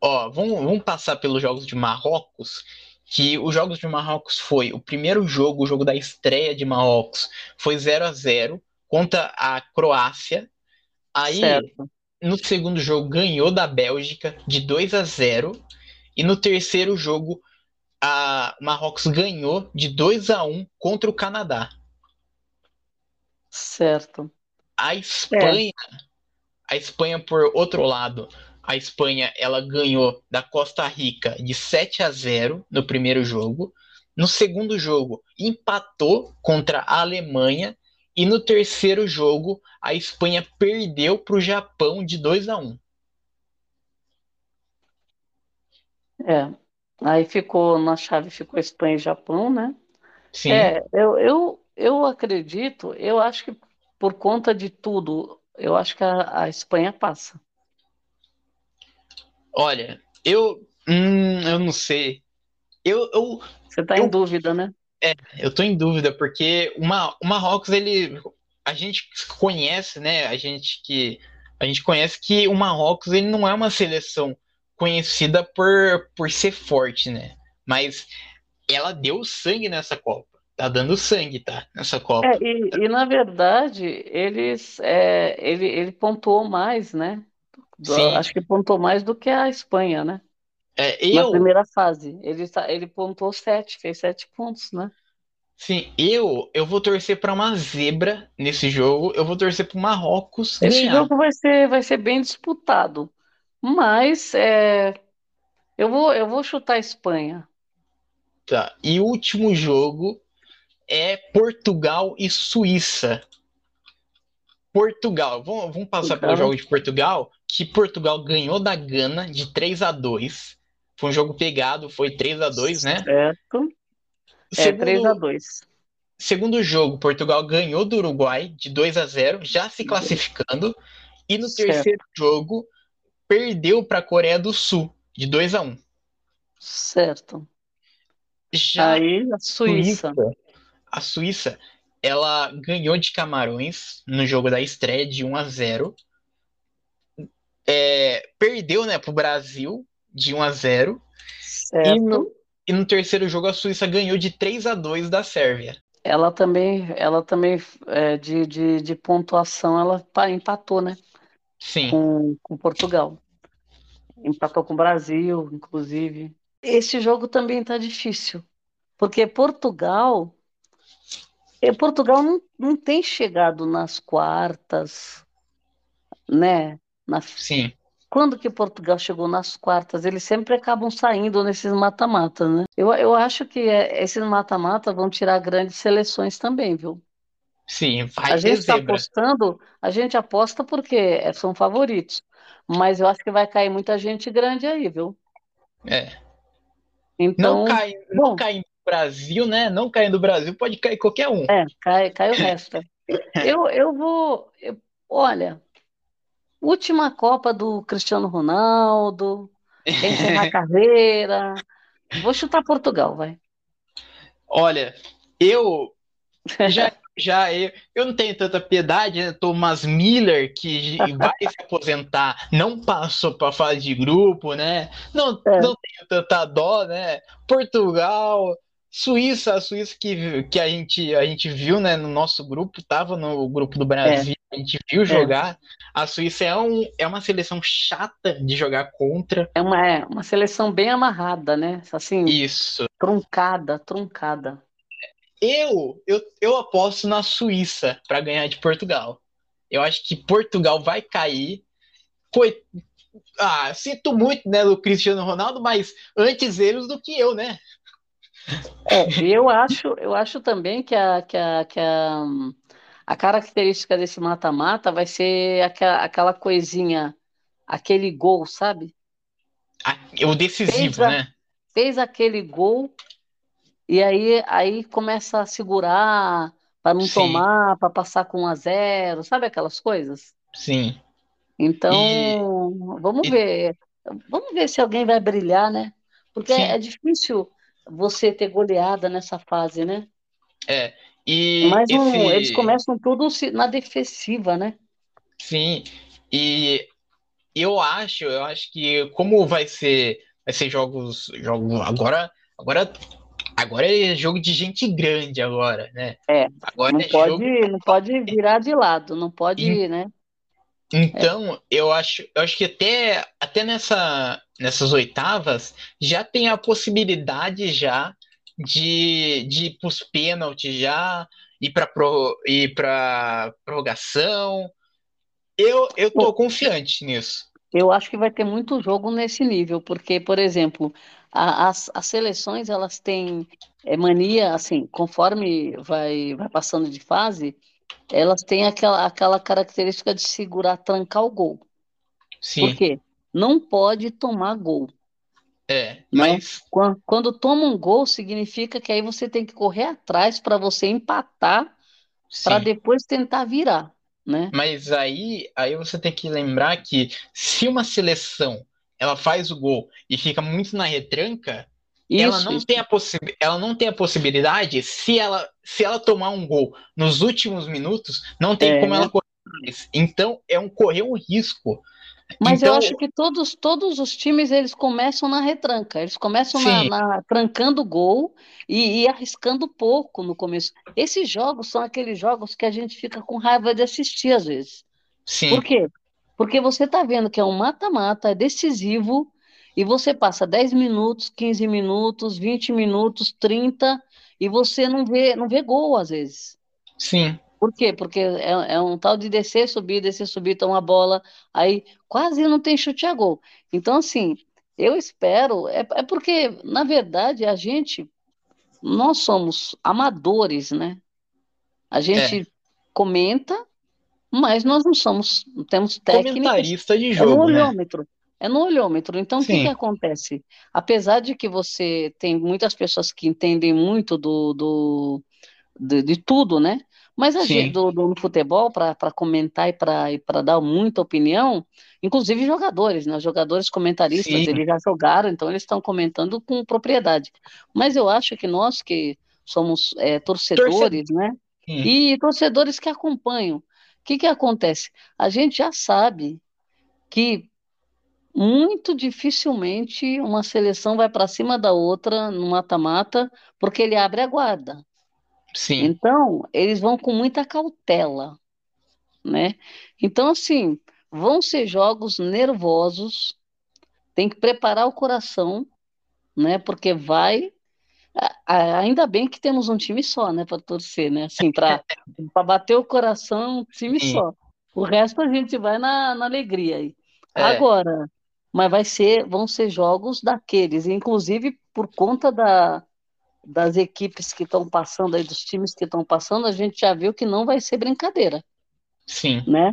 Ó, vamos, vamos passar pelos jogos de Marrocos, que os jogos de Marrocos foi o primeiro jogo, o jogo da estreia de Marrocos, foi 0 a 0 contra a Croácia. Aí, certo. no segundo jogo, ganhou da Bélgica de 2 a 0 e no terceiro jogo, a o Marrocos ganhou de 2 a 1 contra o Canadá. Certo. A Espanha, a Espanha por outro lado, a Espanha ela ganhou da Costa Rica de 7 a 0 no primeiro jogo. No segundo jogo, empatou contra a Alemanha e no terceiro jogo, a Espanha perdeu para o Japão de 2 a 1. É. Aí ficou, na chave ficou Espanha e Japão, né? Sim, É, eu, eu, eu acredito, eu acho que por conta de tudo, eu acho que a, a Espanha passa. olha, eu, hum, eu não sei. Eu, eu, Você está em Eu- dúvida, né? Eu tô em dúvida, porque o, Ma- o Marrocos, ele. A gente conhece, né? A gente que. A gente conhece que o Marrocos ele não é uma seleção conhecida por, por ser forte, né? Mas ela deu sangue nessa Copa. Tá dando sangue, tá? Nessa Copa. É, e, e na verdade, eles, é, ele, ele pontuou mais, né? Do- Sim. acho que pontuou mais do que a Espanha, né? É, Na eu, primeira fase. Ele, tá- ele pontuou sete, fez sete pontos, né? sim, eu, eu vou torcer pra uma zebra nesse jogo. Eu vou torcer pro Marrocos Esse ganhar. jogo vai ser, vai ser bem disputado. Mas é, eu vou, eu vou chutar a Espanha. Tá. E o último jogo é Portugal e Suíça. Portugal, vamos, vamos passar pelo Portugal. jogo de Portugal, que Portugal ganhou da Gana de 3 a 2. Foi um jogo pegado, foi 3 a 2, né? Certo? É, 3 a Segundo, 2. segundo jogo, Portugal ganhou do Uruguai de 2 a 0, já se classificando. E no Certo. terceiro jogo, perdeu para a Coreia do Sul de 2 a 1. Certo. Já Aí a Suíça. A Suíça, ela ganhou de Camarões no jogo da estreia de 1 a 0. É, perdeu, né, pro Brasil de 1 a 0 e no, Certo. e no terceiro jogo a Suíça ganhou de 3 a 2 da Sérvia. Ela também, ela também é, de, de, de pontuação, ela pa- empatou, né? Sim, Com, com Portugal. Empatou com o Brasil, inclusive. Esse jogo também tá difícil, porque Portugal E Portugal não, não tem chegado nas quartas, né? Na, Sim. quando que Portugal chegou nas quartas? Eles sempre acabam saindo nesses mata-mata, né? Eu, eu acho que é, esses mata-mata vão tirar grandes seleções também, viu? Sim, vai A gente está zebra. apostando, a gente aposta porque são favoritos, mas eu acho que vai cair muita gente grande aí, viu? É. Não Então, cai, não cai no Brasil, né? Não cai no Brasil, pode cair qualquer um. é, cai, cai o resto. Eu, eu vou, eu- olha, última Copa do Cristiano Ronaldo, encerrar a carreira, vou chutar Portugal, vai. Olha, eu já, já eu, eu não tenho tanta piedade, né? Thomas Miller, que vai se aposentar, não passou para fase de grupo, né? Não, É. não tenho tanta dó, né? Portugal, Suíça, a Suíça que, que a gente, a gente viu, né, no nosso grupo, tava no grupo do Brasil, a gente viu jogar. A Suíça é, um, é uma seleção chata de jogar contra. É uma, é uma seleção bem amarrada, né? Assim, Isso. truncada, truncada. Eu, eu, eu aposto na Suíça para ganhar de Portugal. Eu acho que Portugal vai cair. Coi- Ah, sinto muito, né, do Cristiano Ronaldo, mas antes eles do que eu, né? É, eu acho, eu acho também que a, que a, que a, a característica desse mata-mata vai ser aquela, aquela coisinha, aquele gol, sabe? O decisivo, Fez a- né? Fez aquele gol e aí, aí começa a segurar para não Sim. tomar, para passar com 1 a 0, sabe aquelas coisas? Sim. Então, vamos e- ver. Vamos ver se alguém vai brilhar, né? Porque Sim. é difícil você ter goleada nessa fase, né? É. E Mas um- esse... eles começam tudo na defensiva, né? Sim. E eu acho, eu acho que como vai ser, vai ser jogos, jogos agora, agora, agora é jogo de gente grande agora, né? É, Agora Não é jogo pode, não pode virar de lado, não pode, né? Então, eu acho, eu acho que até, até nessa, nessas oitavas já tem a possibilidade já de, de ir para os pênaltis já, ir para pro, ir para prorrogação. Eu, eu tô confiante nisso. Eu acho que vai ter muito jogo nesse nível, porque, por exemplo, a- as, as seleções elas têm é, mania, assim, conforme vai, vai passando de fase, elas têm aquela, aquela característica de segurar, trancar o gol. Sim, Por quê? Não pode tomar gol. é. Mas Quando, quando toma um gol, significa que aí você tem que correr atrás para você empatar, para depois tentar virar, né? Mas aí, aí você tem que lembrar que se uma seleção ela faz o gol e fica muito na retranca, ela Isso, não isso. tem a possi ela não tem a possibilidade, se ela, se ela tomar um gol nos últimos minutos, não tem É. como ela correr mais. Então é um correr um risco. Mas eu Então, acho que todos, todos os times eles começam na retranca, eles começam na, na- trancando o gol e, e arriscando pouco no começo. Esses jogos são aqueles jogos que a gente fica com raiva de assistir às vezes. sim, Por quê? Porque você está vendo que é um mata-mata, é decisivo, e você passa 10 minutos, 15 minutos, 20 minutos, 30, e você não vê, não vê gol às vezes. sim, Por quê? Porque é, é um tal de descer, subir, descer, subir, tomar bola, aí quase não tem chute a gol. Então, assim, eu espero, é, é porque, na verdade, a gente, nós somos amadores, né? A gente comenta, mas nós não somos, temos técnicas, comentarista de é no jogo, né? olhômetro. É no olhômetro. Então, o que que acontece? Apesar de que você tem muitas pessoas que entendem muito do, do, de, de tudo, né? Mas a Sim. gente, do, do- no futebol, para comentar e para dar muita opinião, inclusive jogadores, né? Jogadores comentaristas, Sim. eles já jogaram, então eles estão comentando com propriedade. Mas eu acho que nós que somos é, torcedores, né? Sim. E torcedores que acompanham. O que que acontece? A gente já sabe que muito dificilmente uma seleção vai para cima da outra no mata-mata, porque ele abre a guarda. Sim, Então, eles vão com muita cautela, né? Então, assim, vão ser jogos nervosos, tem que preparar o coração, né? Porque vai. Ainda bem que temos um time só, né, para torcer, né? Assim, para bater o coração, um time Sim. só. O resto a gente vai na, na alegria aí. É. Agora, mas vai ser, vão ser jogos daqueles, inclusive por conta da, das equipes que estão passando aí, dos times que estão passando, a gente já viu que não vai ser brincadeira. Sim. Né?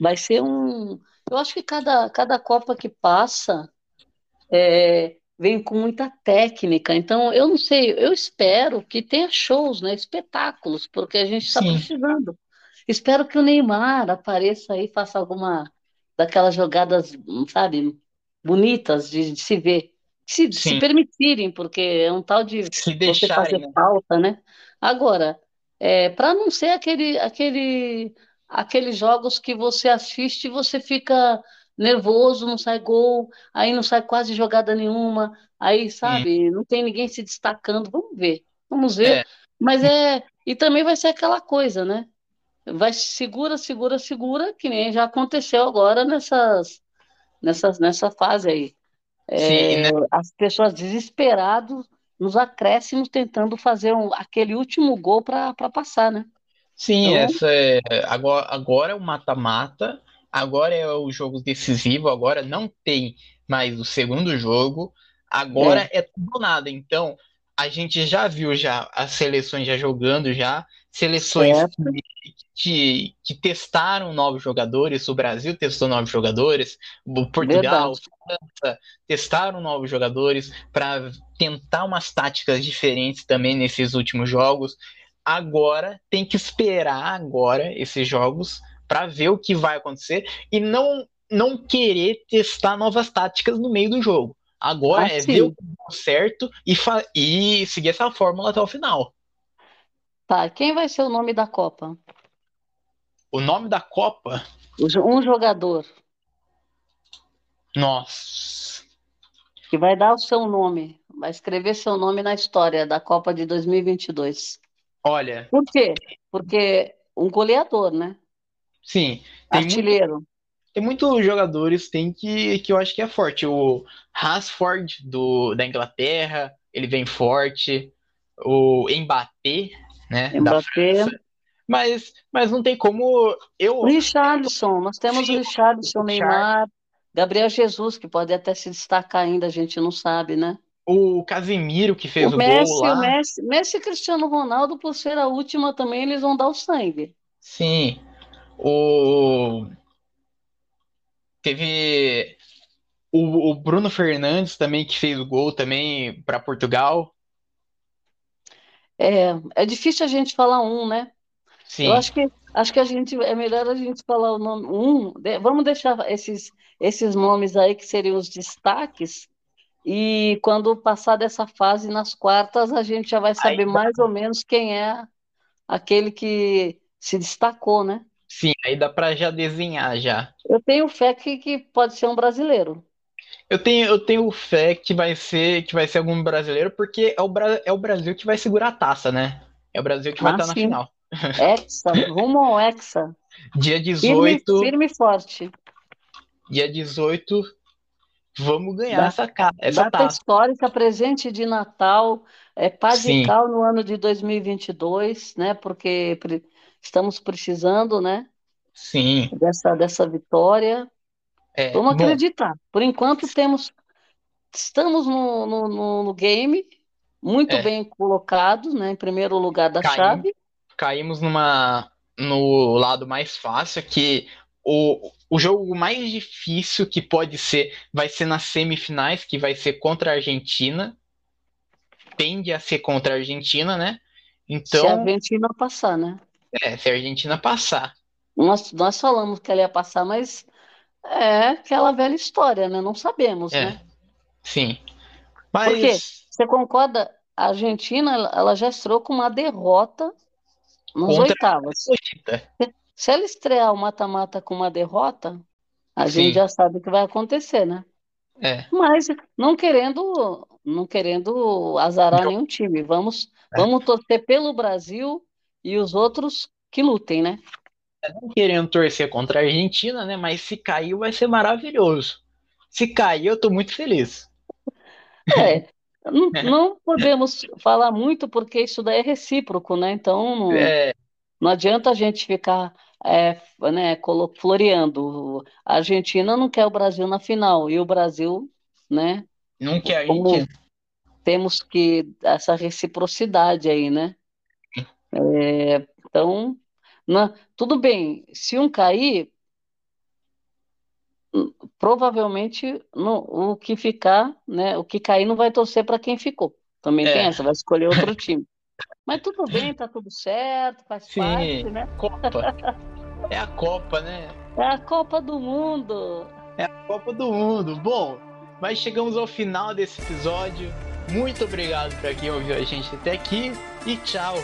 Vai ser um. Eu acho que cada, cada Copa que passa é, vem com muita técnica. Então, eu não sei, eu espero que tenha shows, né? Espetáculos, porque a gente está precisando. Espero que o Neymar apareça aí, faça alguma daquelas jogadas, sabe, bonitas de, de se ver, se, se, permitirem, porque é um tal de se você fazer né? falta, né? Agora, é, para não ser aquele, aquele, aqueles jogos que você assiste e você fica nervoso, não sai gol, aí não sai quase jogada nenhuma, aí, sabe, hum. não tem ninguém se destacando. Vamos ver, vamos ver. É. Mas é. E também vai ser aquela coisa, né? vai segura, segura, segura, que nem já aconteceu agora nessas, nessas, nessa fase aí. É, Sim, né? As pessoas desesperadas nos acréscimos tentando fazer um, aquele último gol para passar, né? Sim, então, essa é, agora, agora é o mata-mata, agora é o jogo decisivo, agora não tem mais o segundo jogo, agora é, é tudo nada. Então, a gente já viu já as seleções já jogando já, seleções que, que, testaram novos jogadores, o Brasil testou novos jogadores, o Portugal, França testaram novos jogadores para tentar umas táticas diferentes também nesses últimos jogos. Agora tem que esperar agora esses jogos para ver o que vai acontecer e não não querer testar novas táticas no meio do jogo. Agora ah, é sim. ver o que deu certo e, e seguir essa fórmula até o final. Tá, quem vai ser o nome da Copa? O nome da Copa? Um jogador. Nossa. Que vai dar o seu nome, vai escrever seu nome na história da Copa de 2022. Olha. Por quê? Porque um goleador, né? Sim. Artilheiro. Muito, tem muitos jogadores tem que, que eu acho que é forte. O Rashford do, da Inglaterra, ele vem forte. O Mbappé né? Mbappé. Mas, mas não tem como eu. Richarlison, nós temos Sim, o Richarlison, Neymar, Gabriel Jesus, que pode até se destacar ainda, a gente não sabe, né? O Casemiro que fez o, o Messi, gol lá. O Messi, Messi e Cristiano Ronaldo, por ser a última também, eles vão dar o sangue. Sim. O teve o, o Bruno Fernandes também que fez o gol também para Portugal. É, é difícil a gente falar um, né? Sim. Eu acho que acho que a gente é melhor a gente falar o nome um. De, vamos deixar esses esses nomes aí que seriam os destaques. E quando passar dessa fase nas quartas, a gente já vai saber aí, mais ou menos quem é aquele que se destacou, né? Sim, aí dá para já desenhar já. Eu tenho fé que, que pode ser um brasileiro. Eu tenho, eu tenho fé que vai ser que vai ser algum brasileiro, porque é o, é o Brasil que vai segurar a taça, né? É o Brasil que vai ah, estar na final. Hexa, rumo ao Hexa. Dia 18. Firme, firme e forte. Dia 18, vamos ganhar essa, essa data taça. histórica, presente de Natal, é paz e cal no ano de 2022, né? Porque estamos precisando, né? Sim. Dessa, dessa vitória. É, Vamos bom, acreditar. Por enquanto temos, estamos no, no, no game muito É. bem colocados, né? Em primeiro lugar da Caímos. chave. caímos numa no lado mais fácil, que o, o jogo mais difícil que pode ser vai ser nas semifinais, que vai ser contra a Argentina. Tende a ser contra a Argentina, né? Se a Então, Argentina passar, né? É, se a Argentina passar. Nós, nós falamos que ela ia passar, mas é aquela velha história, né? Não sabemos, É, né? sim. Por quê? Mas Você concorda? A Argentina, ela já estreou com uma derrota nas contra oitavas. Se ela estrear o mata-mata com uma derrota, a gente Sim, já sabe o que vai acontecer, né? é. Mas não querendo, não querendo azarar nenhum time. Vamos, É. vamos torcer pelo Brasil e os outros que lutem, né? não querendo torcer contra a Argentina, né? Mas se cair vai ser maravilhoso. Se cair, eu tô muito feliz. É, Não, não podemos falar muito porque isso daí é recíproco, né? Então não, É, não adianta a gente ficar é, né, floreando. A Argentina não quer o Brasil na final e o Brasil, né? não que a gente. temos que essa reciprocidade aí, né? É, então, na- tudo bem. Se um cair, provavelmente no- o que ficar, né? O que cair não vai torcer para quem ficou. Também tem É, essa, vai escolher outro time. Mas tudo bem, tá tudo certo, faz parte, sim, né? Copa. É a Copa, né? É a Copa do Mundo. É a Copa do Mundo. Bom, mas chegamos ao final desse episódio. Muito obrigado para quem ouviu a gente até aqui e tchau.